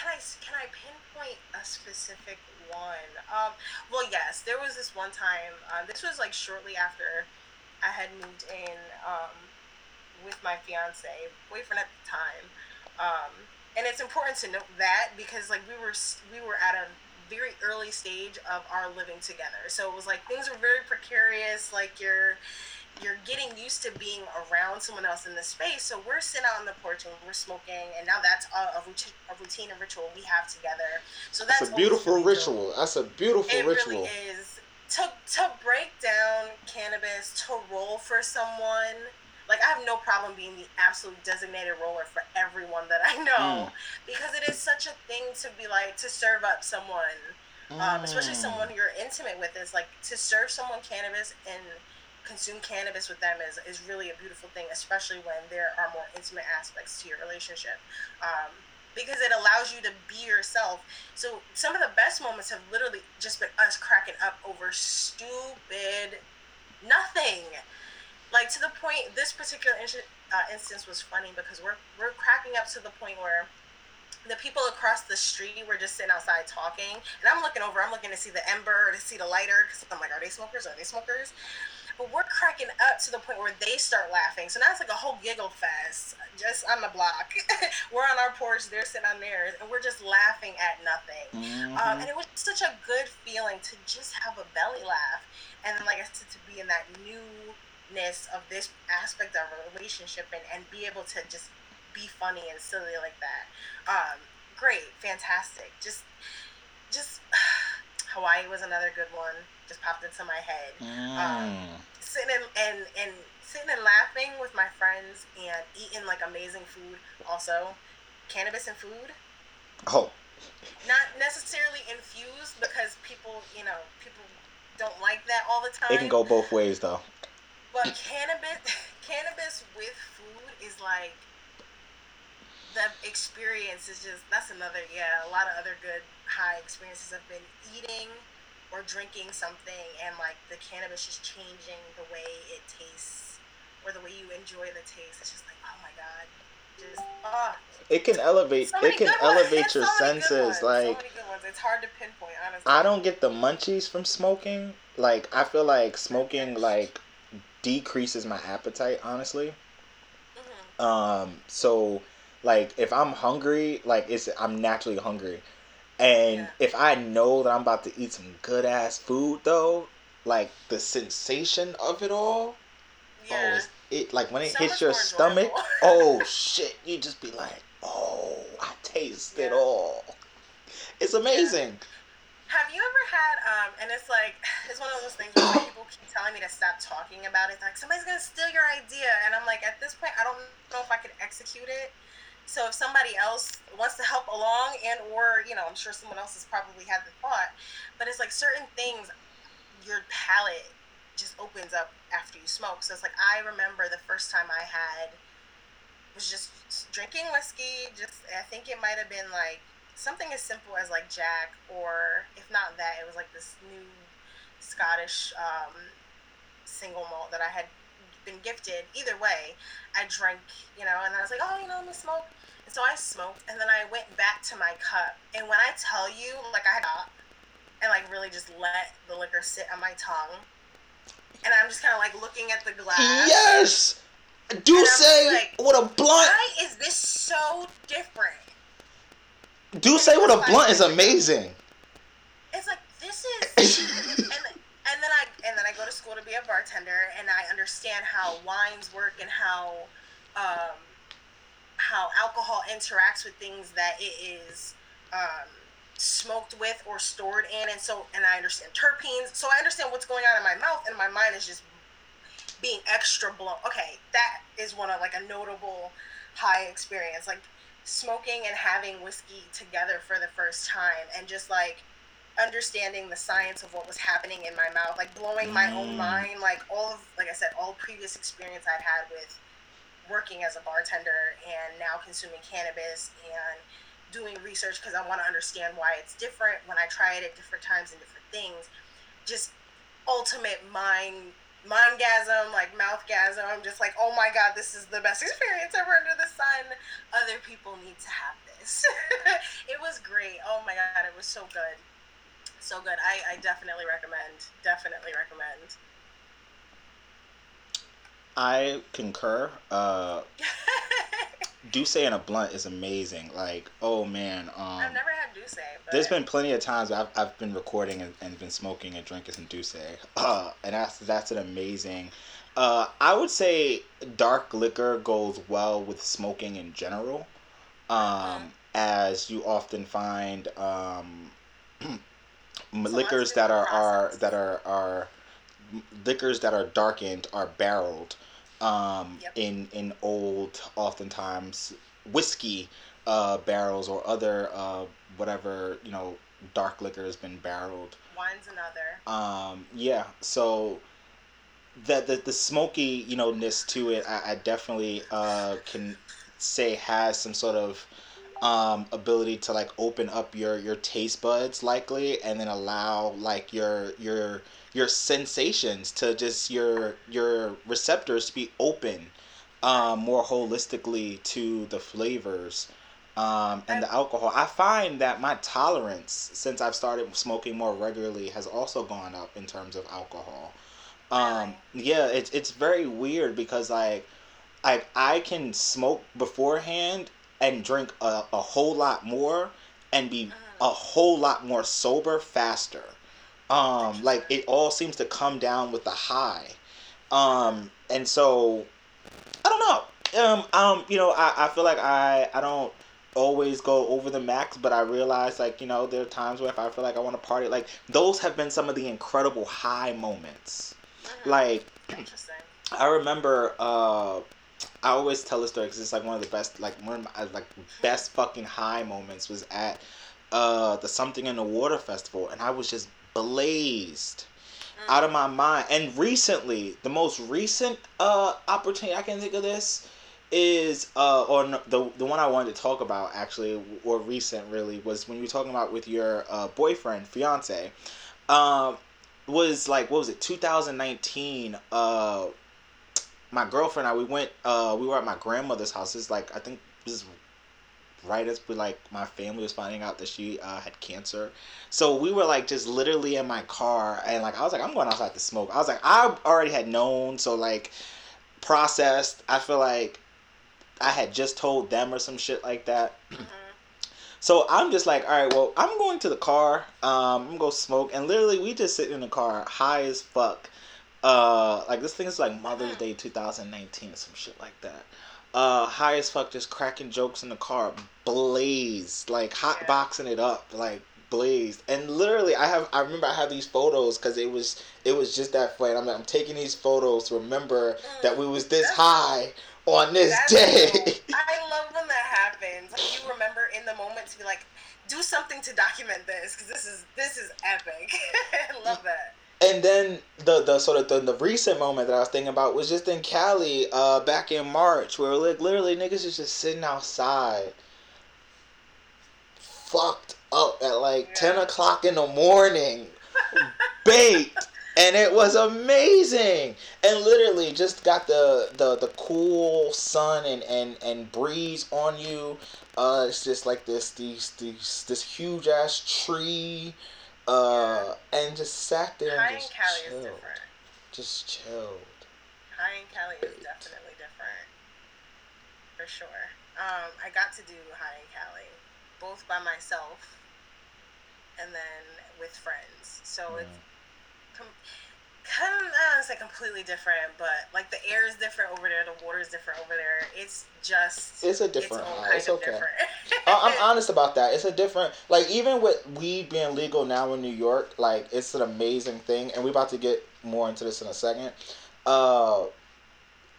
can I can I pinpoint a specific one? Um, well, yes, there was this one time. Uh, this was like shortly after I had moved in um, with my fiance, boyfriend at the time, um, and it's important to note that because like we were we were at a very early stage of our living together, so it was like things were very precarious. Like you're you're getting used to being around someone else in the space. So we're sitting out on the porch and we're smoking, and now that's a, a routine, a routine and ritual we have together. So that's, that's a beautiful ritual. That's a beautiful it ritual. It really is. To to break down cannabis, to roll for someone, like I have no problem being the absolute designated roller for everyone that I know mm. because it is such a thing to be like to serve up someone, mm. um, especially mm. someone you're intimate with. Is like to serve someone cannabis and consume cannabis with them is, is really a beautiful thing, especially when there are more intimate aspects to your relationship. Um, because it allows you to be yourself. So some of the best moments have literally just been us cracking up over stupid nothing like to the point this particular in- uh, instance was funny because we're we're cracking up to the point where the people across the street were just sitting outside talking and i'm looking over i'm looking to see the ember to see the lighter because i'm like are they smokers are they smokers but we're cracking up to the point where they start laughing so now it's like a whole giggle fest just on the block we're on our porch they're sitting on theirs and we're just laughing at nothing mm-hmm. um, and it was such a good feeling to just have a belly laugh and then like i said to be in that newness of this aspect of a relationship and, and be able to just be funny and silly like that. Um, great, fantastic. Just, just Hawaii was another good one. Just popped into my head. Um, mm. Um, sitting and, and and sitting and laughing with my friends and eating like amazing food. Also, cannabis and food. Oh. Not necessarily infused because people, you know, people don't like that all the time. It can go both ways though. But cannabis, cannabis with food is like the experience is just that's another yeah. A lot of other good high experiences have been eating or drinking something and like the cannabis is changing the way it tastes or the way you enjoy the taste. It's just like oh my god, just ah. It can elevate. So it can elevate your so senses. Like so it's hard to pinpoint. Honestly, I don't get the munchies from smoking. Like I feel like smoking like decreases my appetite honestly mm-hmm. um so like if i'm hungry like it's i'm naturally hungry and yeah. if i know that i'm about to eat some good ass food though like the sensation of it all yeah. oh it like when it so hits your stomach oh shit you just be like oh i taste yeah. it all it's amazing. Have you ever had, um, and it's like, it's one of those things where people keep telling me to stop talking about it. Like, somebody's going to steal your idea. And I'm like, at this point, I don't know if I could execute it. So if somebody else wants to help along and or, you know, I'm sure someone else has probably had the thought, but it's like certain things, your palate just opens up after you smoke. So it's like, I remember the first time I had, was just drinking whiskey. Just, I think it might have been like something as simple as like Jack, or if not that, it was like this new Scottish um, single malt that I had been gifted. Either way, I drank, you know, and I was like, oh, you know, let me smoke. So I smoked, and then I went back to my cup. And when I tell you, like I had and like really just let the liquor sit on my tongue, and I'm just kind of like looking at the glass. Yes. D'usse like, what a blunt. Why is this so different? D'usse what a blunt is amazing. It's like this is, and, and then I and then I go to school to be a bartender, and I understand how wines work and how, um, how alcohol interacts with things that it is, um, smoked with or stored in, and so and I understand terpenes, so I understand what's going on in my mouth, and my mind is just being extra blown. Okay, that is one of like a notable high experience, like smoking and having whiskey together for the first time and just like understanding the science of what was happening in my mouth, like blowing my own Mm. mind, like all of, like I said, all previous experience I'd had with working as a bartender and now consuming cannabis and doing research because I want to understand why it's different when I try it at different times and different things. Just ultimate mind mindgasm, like mouthgasm, I'm just like, oh my god, this is the best experience ever under the sun. Other people need to have this. it was great. Oh my god, it was so good. So good. I, I definitely recommend. Definitely recommend. I concur. Uh, D'usse in a blunt is amazing. Like, oh man, um, I've never had D'usse, but there's been plenty of times I've, I've been recording and, and been smoking and drinking some D'usse, uh, and that's that's an amazing. Uh, I would say dark liquor goes well with smoking in general, um, as you often find um, liquors that are, are that are are liquors that are darkened are barreled um, Yep. in in old oftentimes whiskey uh, barrels or other uh, whatever you know dark liquor has been barreled wine's another. um, yeah so the, the the smoky you know ness to it I, I definitely uh, can say has some sort of um, ability to like open up your your taste buds likely and then allow like your your your sensations to just your your receptors to be open um, more holistically to the flavors um, and the alcohol. I find that my tolerance since I've started smoking more regularly has also gone up in terms of alcohol. Um, yeah, it's it's very weird because like I I can smoke beforehand and drink a, a whole lot more and be a whole lot more sober faster. Um, like it all seems to come down with the high. Um, and so I don't know. Um, um, you know, I, I feel like I I don't always go over the max, but I realize like you know there are times where if I feel like I want to party, like those have been some of the incredible high moments. Like I remember, uh, I always tell this story because it's like one of the best, like one of my like best fucking high moments was at uh, the Something in the Water festival, and I was just blazed out of my mind. And recently, the most recent uh, opportunity I can think of this is uh, or the the one I wanted to talk about actually, or recent really was when you were talking about with your uh, boyfriend, fiance. Um, was like what was it 2019 uh my girlfriend and I we went uh we were at my grandmother's house it's like I think this is right as we like my family was finding out that she uh, had cancer so we were like just literally in my car and like I was like I'm going outside to smoke I was like I already had known so like processed I feel like I had just told them or some shit like that so I'm just like, all right, well, I'm going to the car. Um, I'm gonna go smoke, and literally, we just sit in the car, high as fuck. Uh, like this thing is like Mother's Day 2019 or some shit like that. Uh, high as fuck, just cracking jokes in the car, blazed, like hot boxing it up, like blazed. And literally, I have, I remember I have these photos because it was, it was just that fun. I'm like, I'm taking these photos to remember that we was this high on this That's day. cool. I love when that happens. Like you remember in the moment to be like, do something to document this because this is this is epic. I love that. And then the the sort of the, the recent moment that I was thinking about was just in Cali, uh, back in March, where like literally niggas is just sitting outside, fucked up at like ten o'clock in the morning, baked, and it was amazing. And literally just got the the the cool sun and and and breeze on you. Uh, it's just like this these these this huge ass tree. Uh, and just sat there High and just Cali is chilled. different. Just chilled. High in Cali is definitely different. For sure. Um, I got to do High in Cali, both by myself and then with friends. So it's com- kind of, I don't say completely different, but like the air is different over there, the water is different over there. It's just It's a different high. It's okay. different. I- I'm honest about that. It's a different, like even with weed being legal now in New York, like it's an amazing thing, and we're about to get more into this in a second. Uh,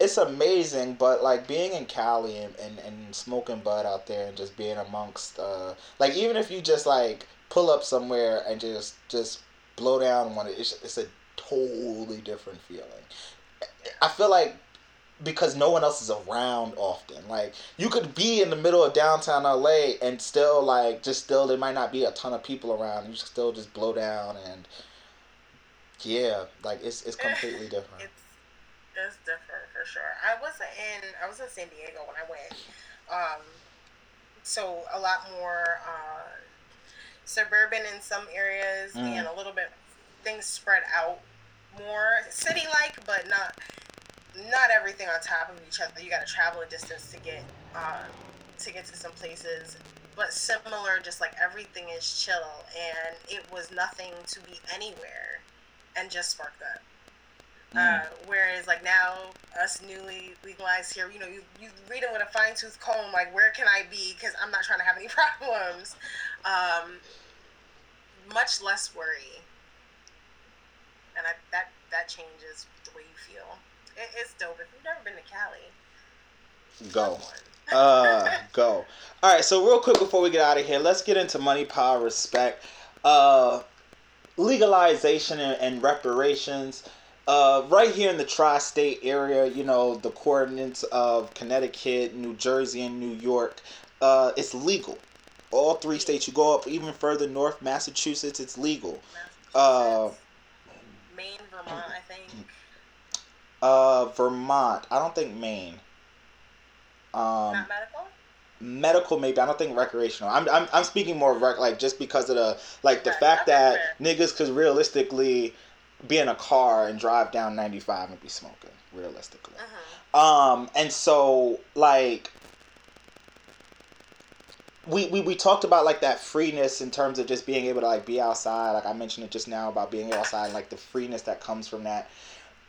it's amazing, but like being in Cali and, and, and smoking bud out there and just being amongst, uh, like even if you just like pull up somewhere and just just blow down one. It's it's a totally different feeling. I feel like because no one else is around often. Like you could be in the middle of downtown LA and still like just still there might not be a ton of people around. You still just blow down and yeah, like it's it's completely different. It's it's different for sure. I wasn't in I was in San Diego when I went. Um so a lot more uh suburban in some areas Mm. and a little bit things spread out more city like but not not everything on top of each other. You got to travel a distance to get um, to get to some places, but similar. Just like everything is chill, and it was nothing to be anywhere, and just sparked up. Mm. Uh, whereas like now, us newly legalized here, you know, you you read it with a fine tooth comb. Like, where can I be? Because I'm not trying to have any problems. Um, much less worry, and I, that that changes the way you feel. It, it's dope. If you've never been to Cali, Go. uh go all right so real quick before we get out of here let's get into money power respect uh legalization and, and reparations uh right here in the tri-state area you know the coordinates of connecticut new jersey and new york uh it's legal all three states you go up even further north massachusetts it's legal Uh, Massachusetts, Maine, Vermont, I think. uh vermont i don't think maine um Not medical. medical maybe i don't think recreational i'm i'm, I'm speaking more rec like just because of the like the Right, fact that fair. niggas could realistically be in a car and drive down 95 and be smoking realistically Mhm. um and so like we, we we talked about like that freeness in terms of just being able to like be outside. Like i mentioned it just now about being outside and like the freeness that comes from that.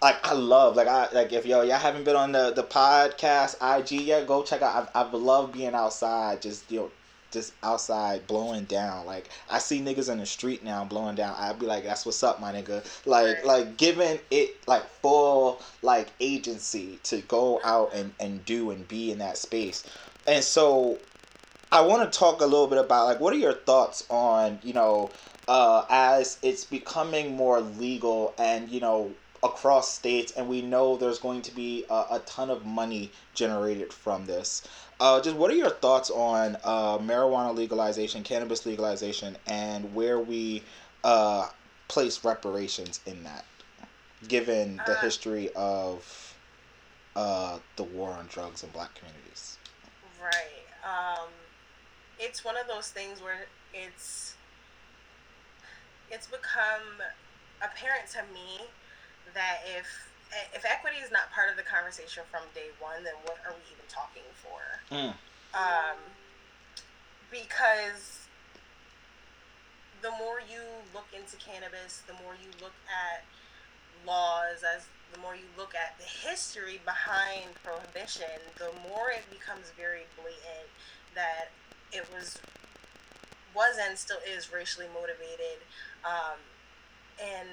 Like i love like i like if yo y'all haven't been on the the podcast ig yet go check out i've, I've loved being outside just you know just outside blowing down. Like i see niggas in the street now blowing down. I'd be like that's what's up my nigga. Like like giving it like full like agency to go out and and do and be in that space. And so I want to talk a little bit about like what are your thoughts on you know uh, as it's becoming more legal and you know across states and we know there's going to be a, a ton of money generated from this. Uh, just what are your thoughts on uh, marijuana legalization, cannabis legalization, and where we uh, place reparations in that, given the Uh, history of uh, the war on drugs in black communities? Right. Um, it's one of those things where it's it's become apparent to me that if if equity is not part of the conversation from day one, then what are we even talking for? Mm. Um, because the more you look into cannabis, the more you look at laws, as the more you look at the history behind prohibition, the more it becomes very blatant that it was was and still is racially motivated. Um, and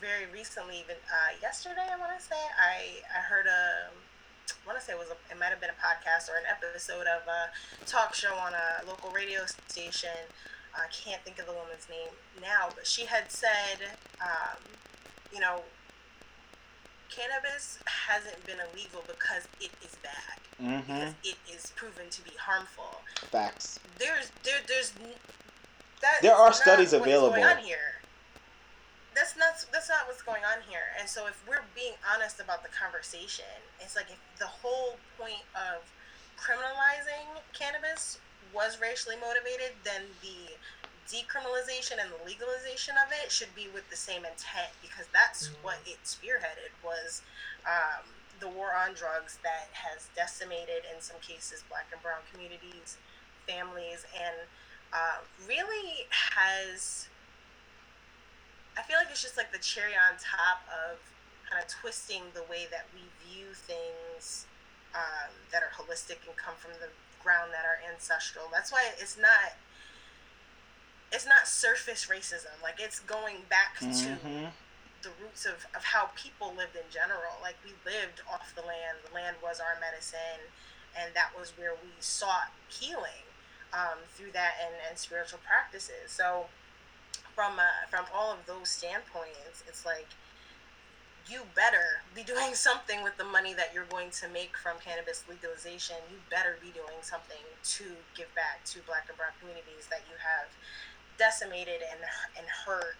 very recently, even uh, yesterday, I want to say, I I heard a I want to say it was a, it might have been a podcast or an episode of a talk show on a local radio station. I can't think of the woman's name now, but she had said, um, you know, cannabis hasn't been illegal because it is bad, Mm-hmm. because it is proven to be harmful. Facts. There's there there's There are studies available. Going on here. That's not that's not what's going on here. And so if we're being honest about the conversation, it's like if the whole point of criminalizing cannabis was racially motivated, then the decriminalization and the legalization of it should be with the same intent because that's what it spearheaded was um, the war on drugs that has decimated in some cases black and brown communities families and uh, really has i feel like it's just like the cherry on top of kind of twisting the way that we view things um, that are holistic and come from the ground that are ancestral. That's why it's not it's not surface racism like it's going back to Mm-hmm. the roots of, of how people lived in general. Like we lived off the land. The land was our medicine, and that was where we sought healing um, through that and, and spiritual practices. So from uh, from all of those standpoints, it's like you better be doing something with the money that you're going to make from cannabis legalization. You better be doing something to give back to black and brown communities that you have decimated and, and hurt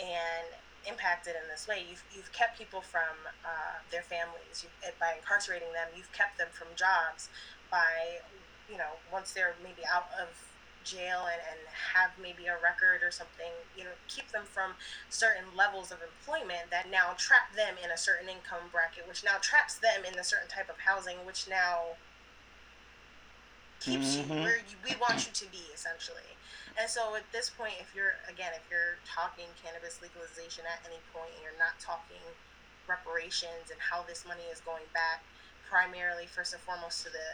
and impacted in this way. You've, you've kept people from uh, their families you, by incarcerating them. You've kept them from jobs by, you know, once they're maybe out of jail and, and have maybe a record or something, you know, keep them from certain levels of employment that now trap them in a certain income bracket, which now traps them in a certain type of housing, which now keeps mm-hmm. you where you, we want you to be, essentially. And so at this point, if you're, again, if you're talking cannabis legalization at any point and you're not talking reparations and how this money is going back primarily, first and foremost, to the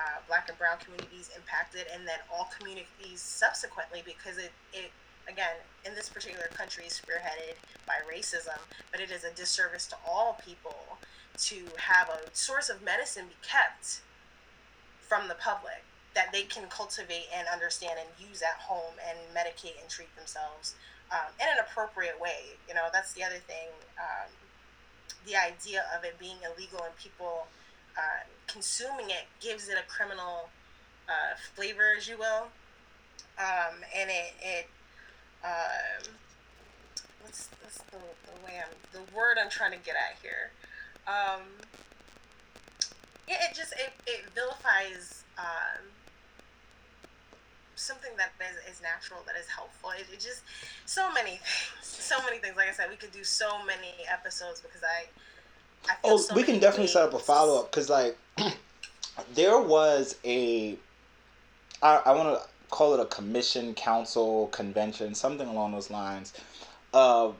uh, black and brown communities impacted, and then all communities subsequently, because it, it again in this particular country is spearheaded by racism, but it is a disservice to all people to have a source of medicine be kept from the public that they can cultivate and understand and use at home and medicate and treat themselves um, in an appropriate way. You know, that's the other thing. Um, the idea of it being illegal and people uh, consuming it gives it a criminal uh, flavor, as you will, um, and it it um, what's, what's the, the way I'm the word I'm trying to get at here. Um, yeah, it just it, it vilifies um, something that is, is natural, that is helpful. It, it just so many things, so many things. Like I said, we could do so many episodes because I oh, so we can definitely set up a follow up because like there was a I, I want to call it a commission, council, convention, something along those lines. Uh,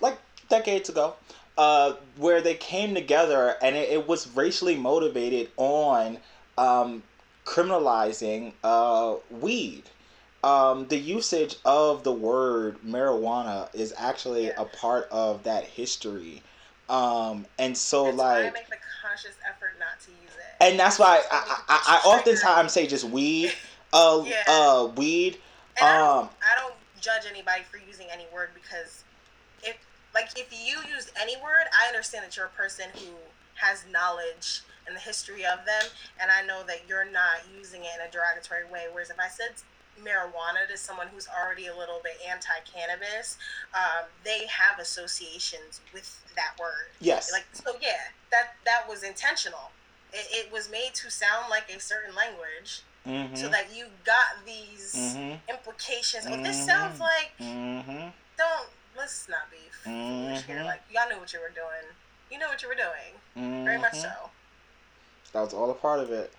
like decades ago, uh, where they came together and it, it was racially motivated on um, criminalizing uh, weed. Um, the usage of the word marijuana is actually yeah. a part of that history. Um, and so that's like I make the conscious effort not to use it. And that's why I, I, I, I oftentimes say just weed. Uh, yeah. uh, weed. And um, I don't, um, I don't judge anybody for using any word because if like if you use any word, I understand that you're a person who has knowledge and the history of them, and I know that you're not using it in a derogatory way. Whereas if I said marijuana to someone who's already a little bit anti-cannabis, um, they have associations with that word. Yes. Like so, yeah, that that was intentional. It, it was made to sound like a certain language. Mm-hmm. So that you got these mm-hmm. implications. Oh, this sounds mm-hmm. like. Mm-hmm. Don't let's not be foolish here. Mm-hmm. Like y'all knew what you were doing. You know what you were doing. Very much so. That was all a part of it.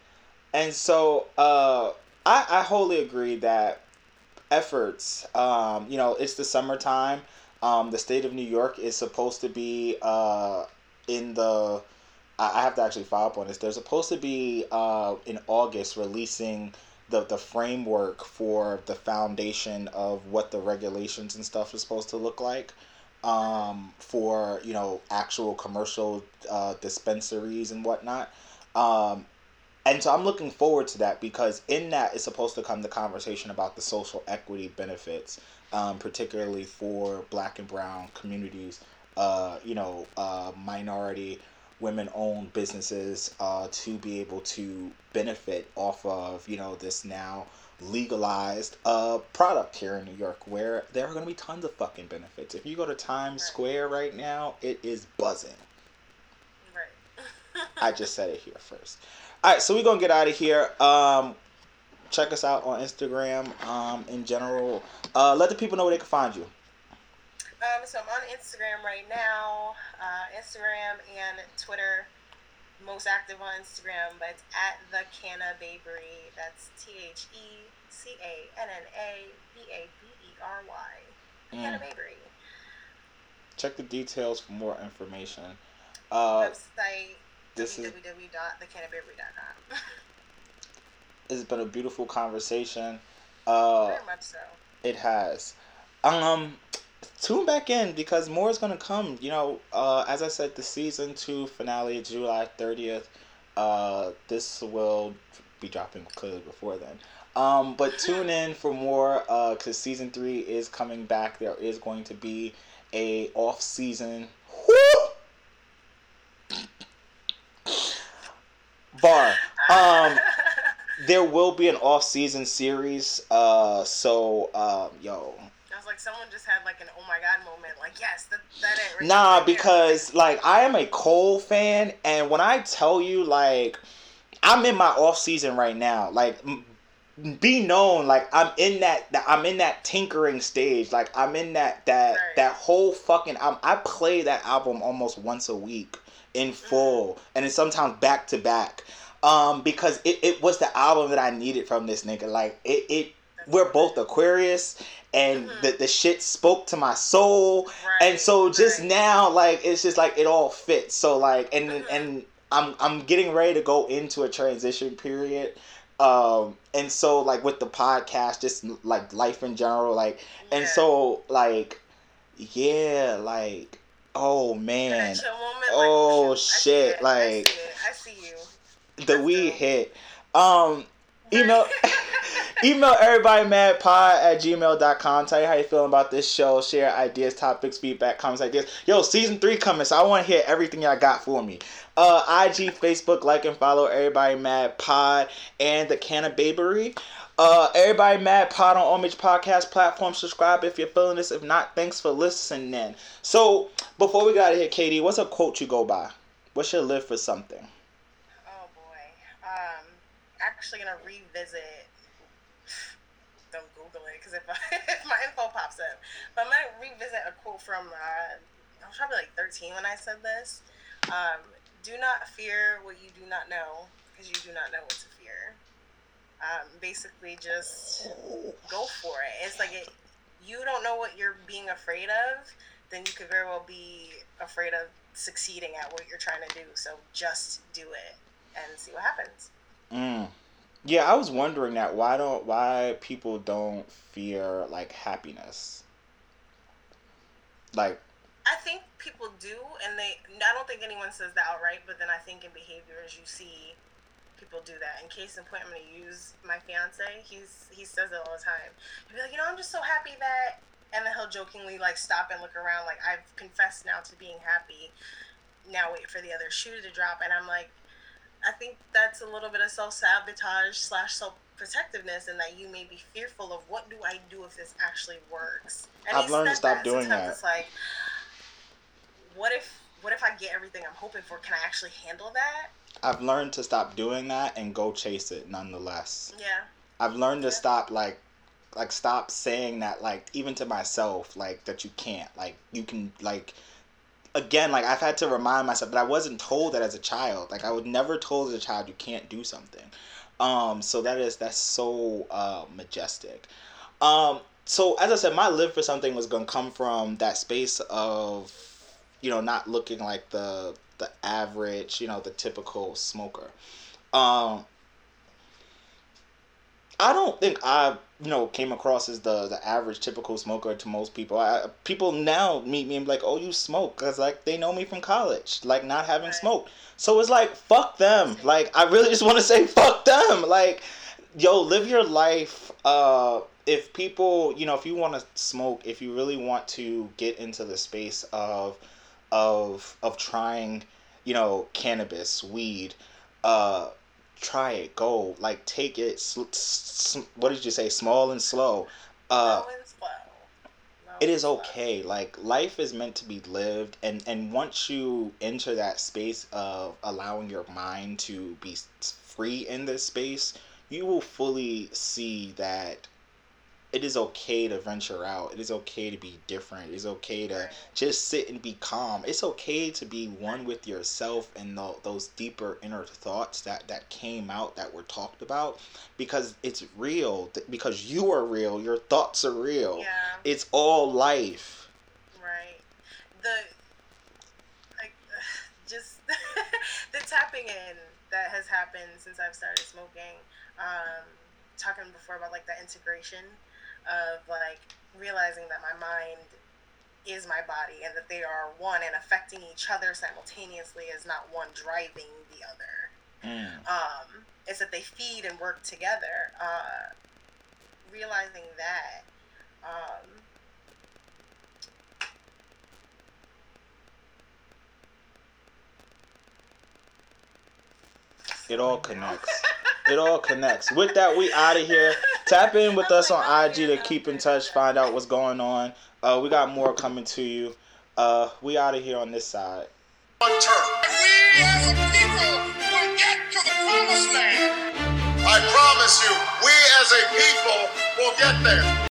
And so, uh, I, I wholly agree that efforts, um, you know, it's the summertime. Um, the state of New York is supposed to be uh, in the. I have to actually follow up on this. They're supposed to be uh, in August releasing the, the framework for the foundation of what the regulations and stuff is supposed to look like um, for you know actual commercial uh, dispensaries and whatnot. Um, and so I'm looking forward to that because in that is supposed to come the conversation about the social equity benefits, um, particularly for Black and Brown communities. Uh, you know, uh, minority women-owned businesses uh, to be able to benefit off of you know this now legalized uh, product here in New York where there are going to be tons of fucking benefits. If you go to Times Square right now, it is buzzing. I just said it here first. All right, so we're gonna get out of here. Um, check us out on Instagram. Um, in general, uh, let the people know where they can find you. Um, so I'm on Instagram right now, uh, Instagram and Twitter. Most active on Instagram, but it's at the Cannababery. That's T H E C A N N A B A B E R Y. Canna mm. Babery. Check the details for more information. Uh, Website this is it's been a beautiful conversation. Uh, Very much so. It has. Um, tune back in because more is gonna come. You know, uh, as I said, the season two finale, July thirtieth. Uh, this will be dropping clearly before then. Um, but tune in for more because uh, season three is coming back. There is going to be a off season. Bar. Um, there will be an off season series. Uh, so um, yo. I was like, someone just had like an oh my god moment. Like, yes, that that it. Right nah, right because like I am a Cole fan, and when I tell you like. I'm in my off season right now. Like be known like i'm in that, that i'm in that tinkering stage like i'm in that that right. that whole fucking album i play that album almost once a week in mm. full mm. and then sometimes back to back um because it, it was the album that i needed from this nigga like it, it we're both aquarius and mm-hmm. the, the shit spoke to my soul right. and so just right. now like it's just like it all fits so like and mm-hmm. and i'm i'm getting ready to go into a transition period um and so like with the podcast just like life in general like yeah. and so like yeah like oh man oh like, shit like I see, I see you the we hit um email email everybody mad pod at gmail.com tell you how you feeling about this show share ideas topics feedback comments ideas yo season three coming so i want to hear everything y'all got for me uh, IG, Facebook, like and follow Everybody Mad Pod and the Cannababery. Uh, Everybody Mad Pod on all major podcast platforms. Subscribe if you're feeling this. If not, thanks for listening. So, before we got here, Katie, what's a quote you go by? What's your live for something? Actually gonna revisit. Don't Google it because if, if my info pops up, but I'm gonna revisit a quote from. Uh, I was probably like 13 when I said this. Um, do not fear what you do not know because you do not know what to fear. Um, basically, just go for it. It's like it, you don't know what you're being afraid of, then you could very well be afraid of succeeding at what you're trying to do. So just do it and see what happens. Mm. Yeah, I was wondering that why don't why people don't fear like happiness. Like I think people do, and they. I don't think anyone says that outright, but then I think in behaviors you see people do that. In case in point, I'm to use my fiance. He's he says it all the time. He'll be like, you know, I'm just so happy that, and then he'll jokingly like stop and look around, like I've confessed now to being happy. Now wait for the other shoe to drop, and I'm like, I think that's a little bit of self sabotage slash self protectiveness, and that you may be fearful of what do I do if this actually works. And I've learned to stop doing that. It's like what if what if I get everything I'm hoping for? Can I actually handle that? I've learned to stop doing that and go chase it nonetheless. Yeah. I've learned yeah. to stop like like stop saying that like even to myself like that you can't like you can like again like I've had to remind myself that I wasn't told that as a child. Like I was never told as a child you can't do something. Um so that is that's so uh majestic. Um so as I said my live for something was gonna come from that space of you know, not looking like the the average, you know, the typical smoker. Um, I don't think I, you know, came across as the the average typical smoker to most people. I, people now meet me and be like, "Oh, you smoke?" Because like they know me from college, like not having smoked. So it's like fuck them. Like I really just want to say fuck them. Like, yo, live your life. Uh, if people, you know, if you want to smoke, if you really want to get into the space of of of trying, you know, cannabis, weed, uh, try it, go, like take it. Sl- sl- what did you say? Small and slow. Uh, and slow. it is okay. Like life is meant to be lived, and and once you enter that space of allowing your mind to be free in this space, you will fully see that it is okay to venture out. It is okay to be different. It is okay to just sit and be calm. It's okay to be one with yourself and the, those deeper inner thoughts that that came out that were talked about because it's real. Because you are real. Your thoughts are real. Yeah. It's all life. Right. The like just the tapping in that has happened since I've started smoking. Um, talking before about like the integration of like realizing that my mind is my body and that they are one and affecting each other simultaneously is not one driving the other. Mm. Um, is that they feed and work together. Uh, realizing that. Um, It all connects. It all connects. With that, we out of here. Tap in with us on IG to keep in touch, find out what's going on. Uh, we got more coming to you. Uh, we out of here on this side. We as a people will get to the promised land. I promise you, we as a people will get there.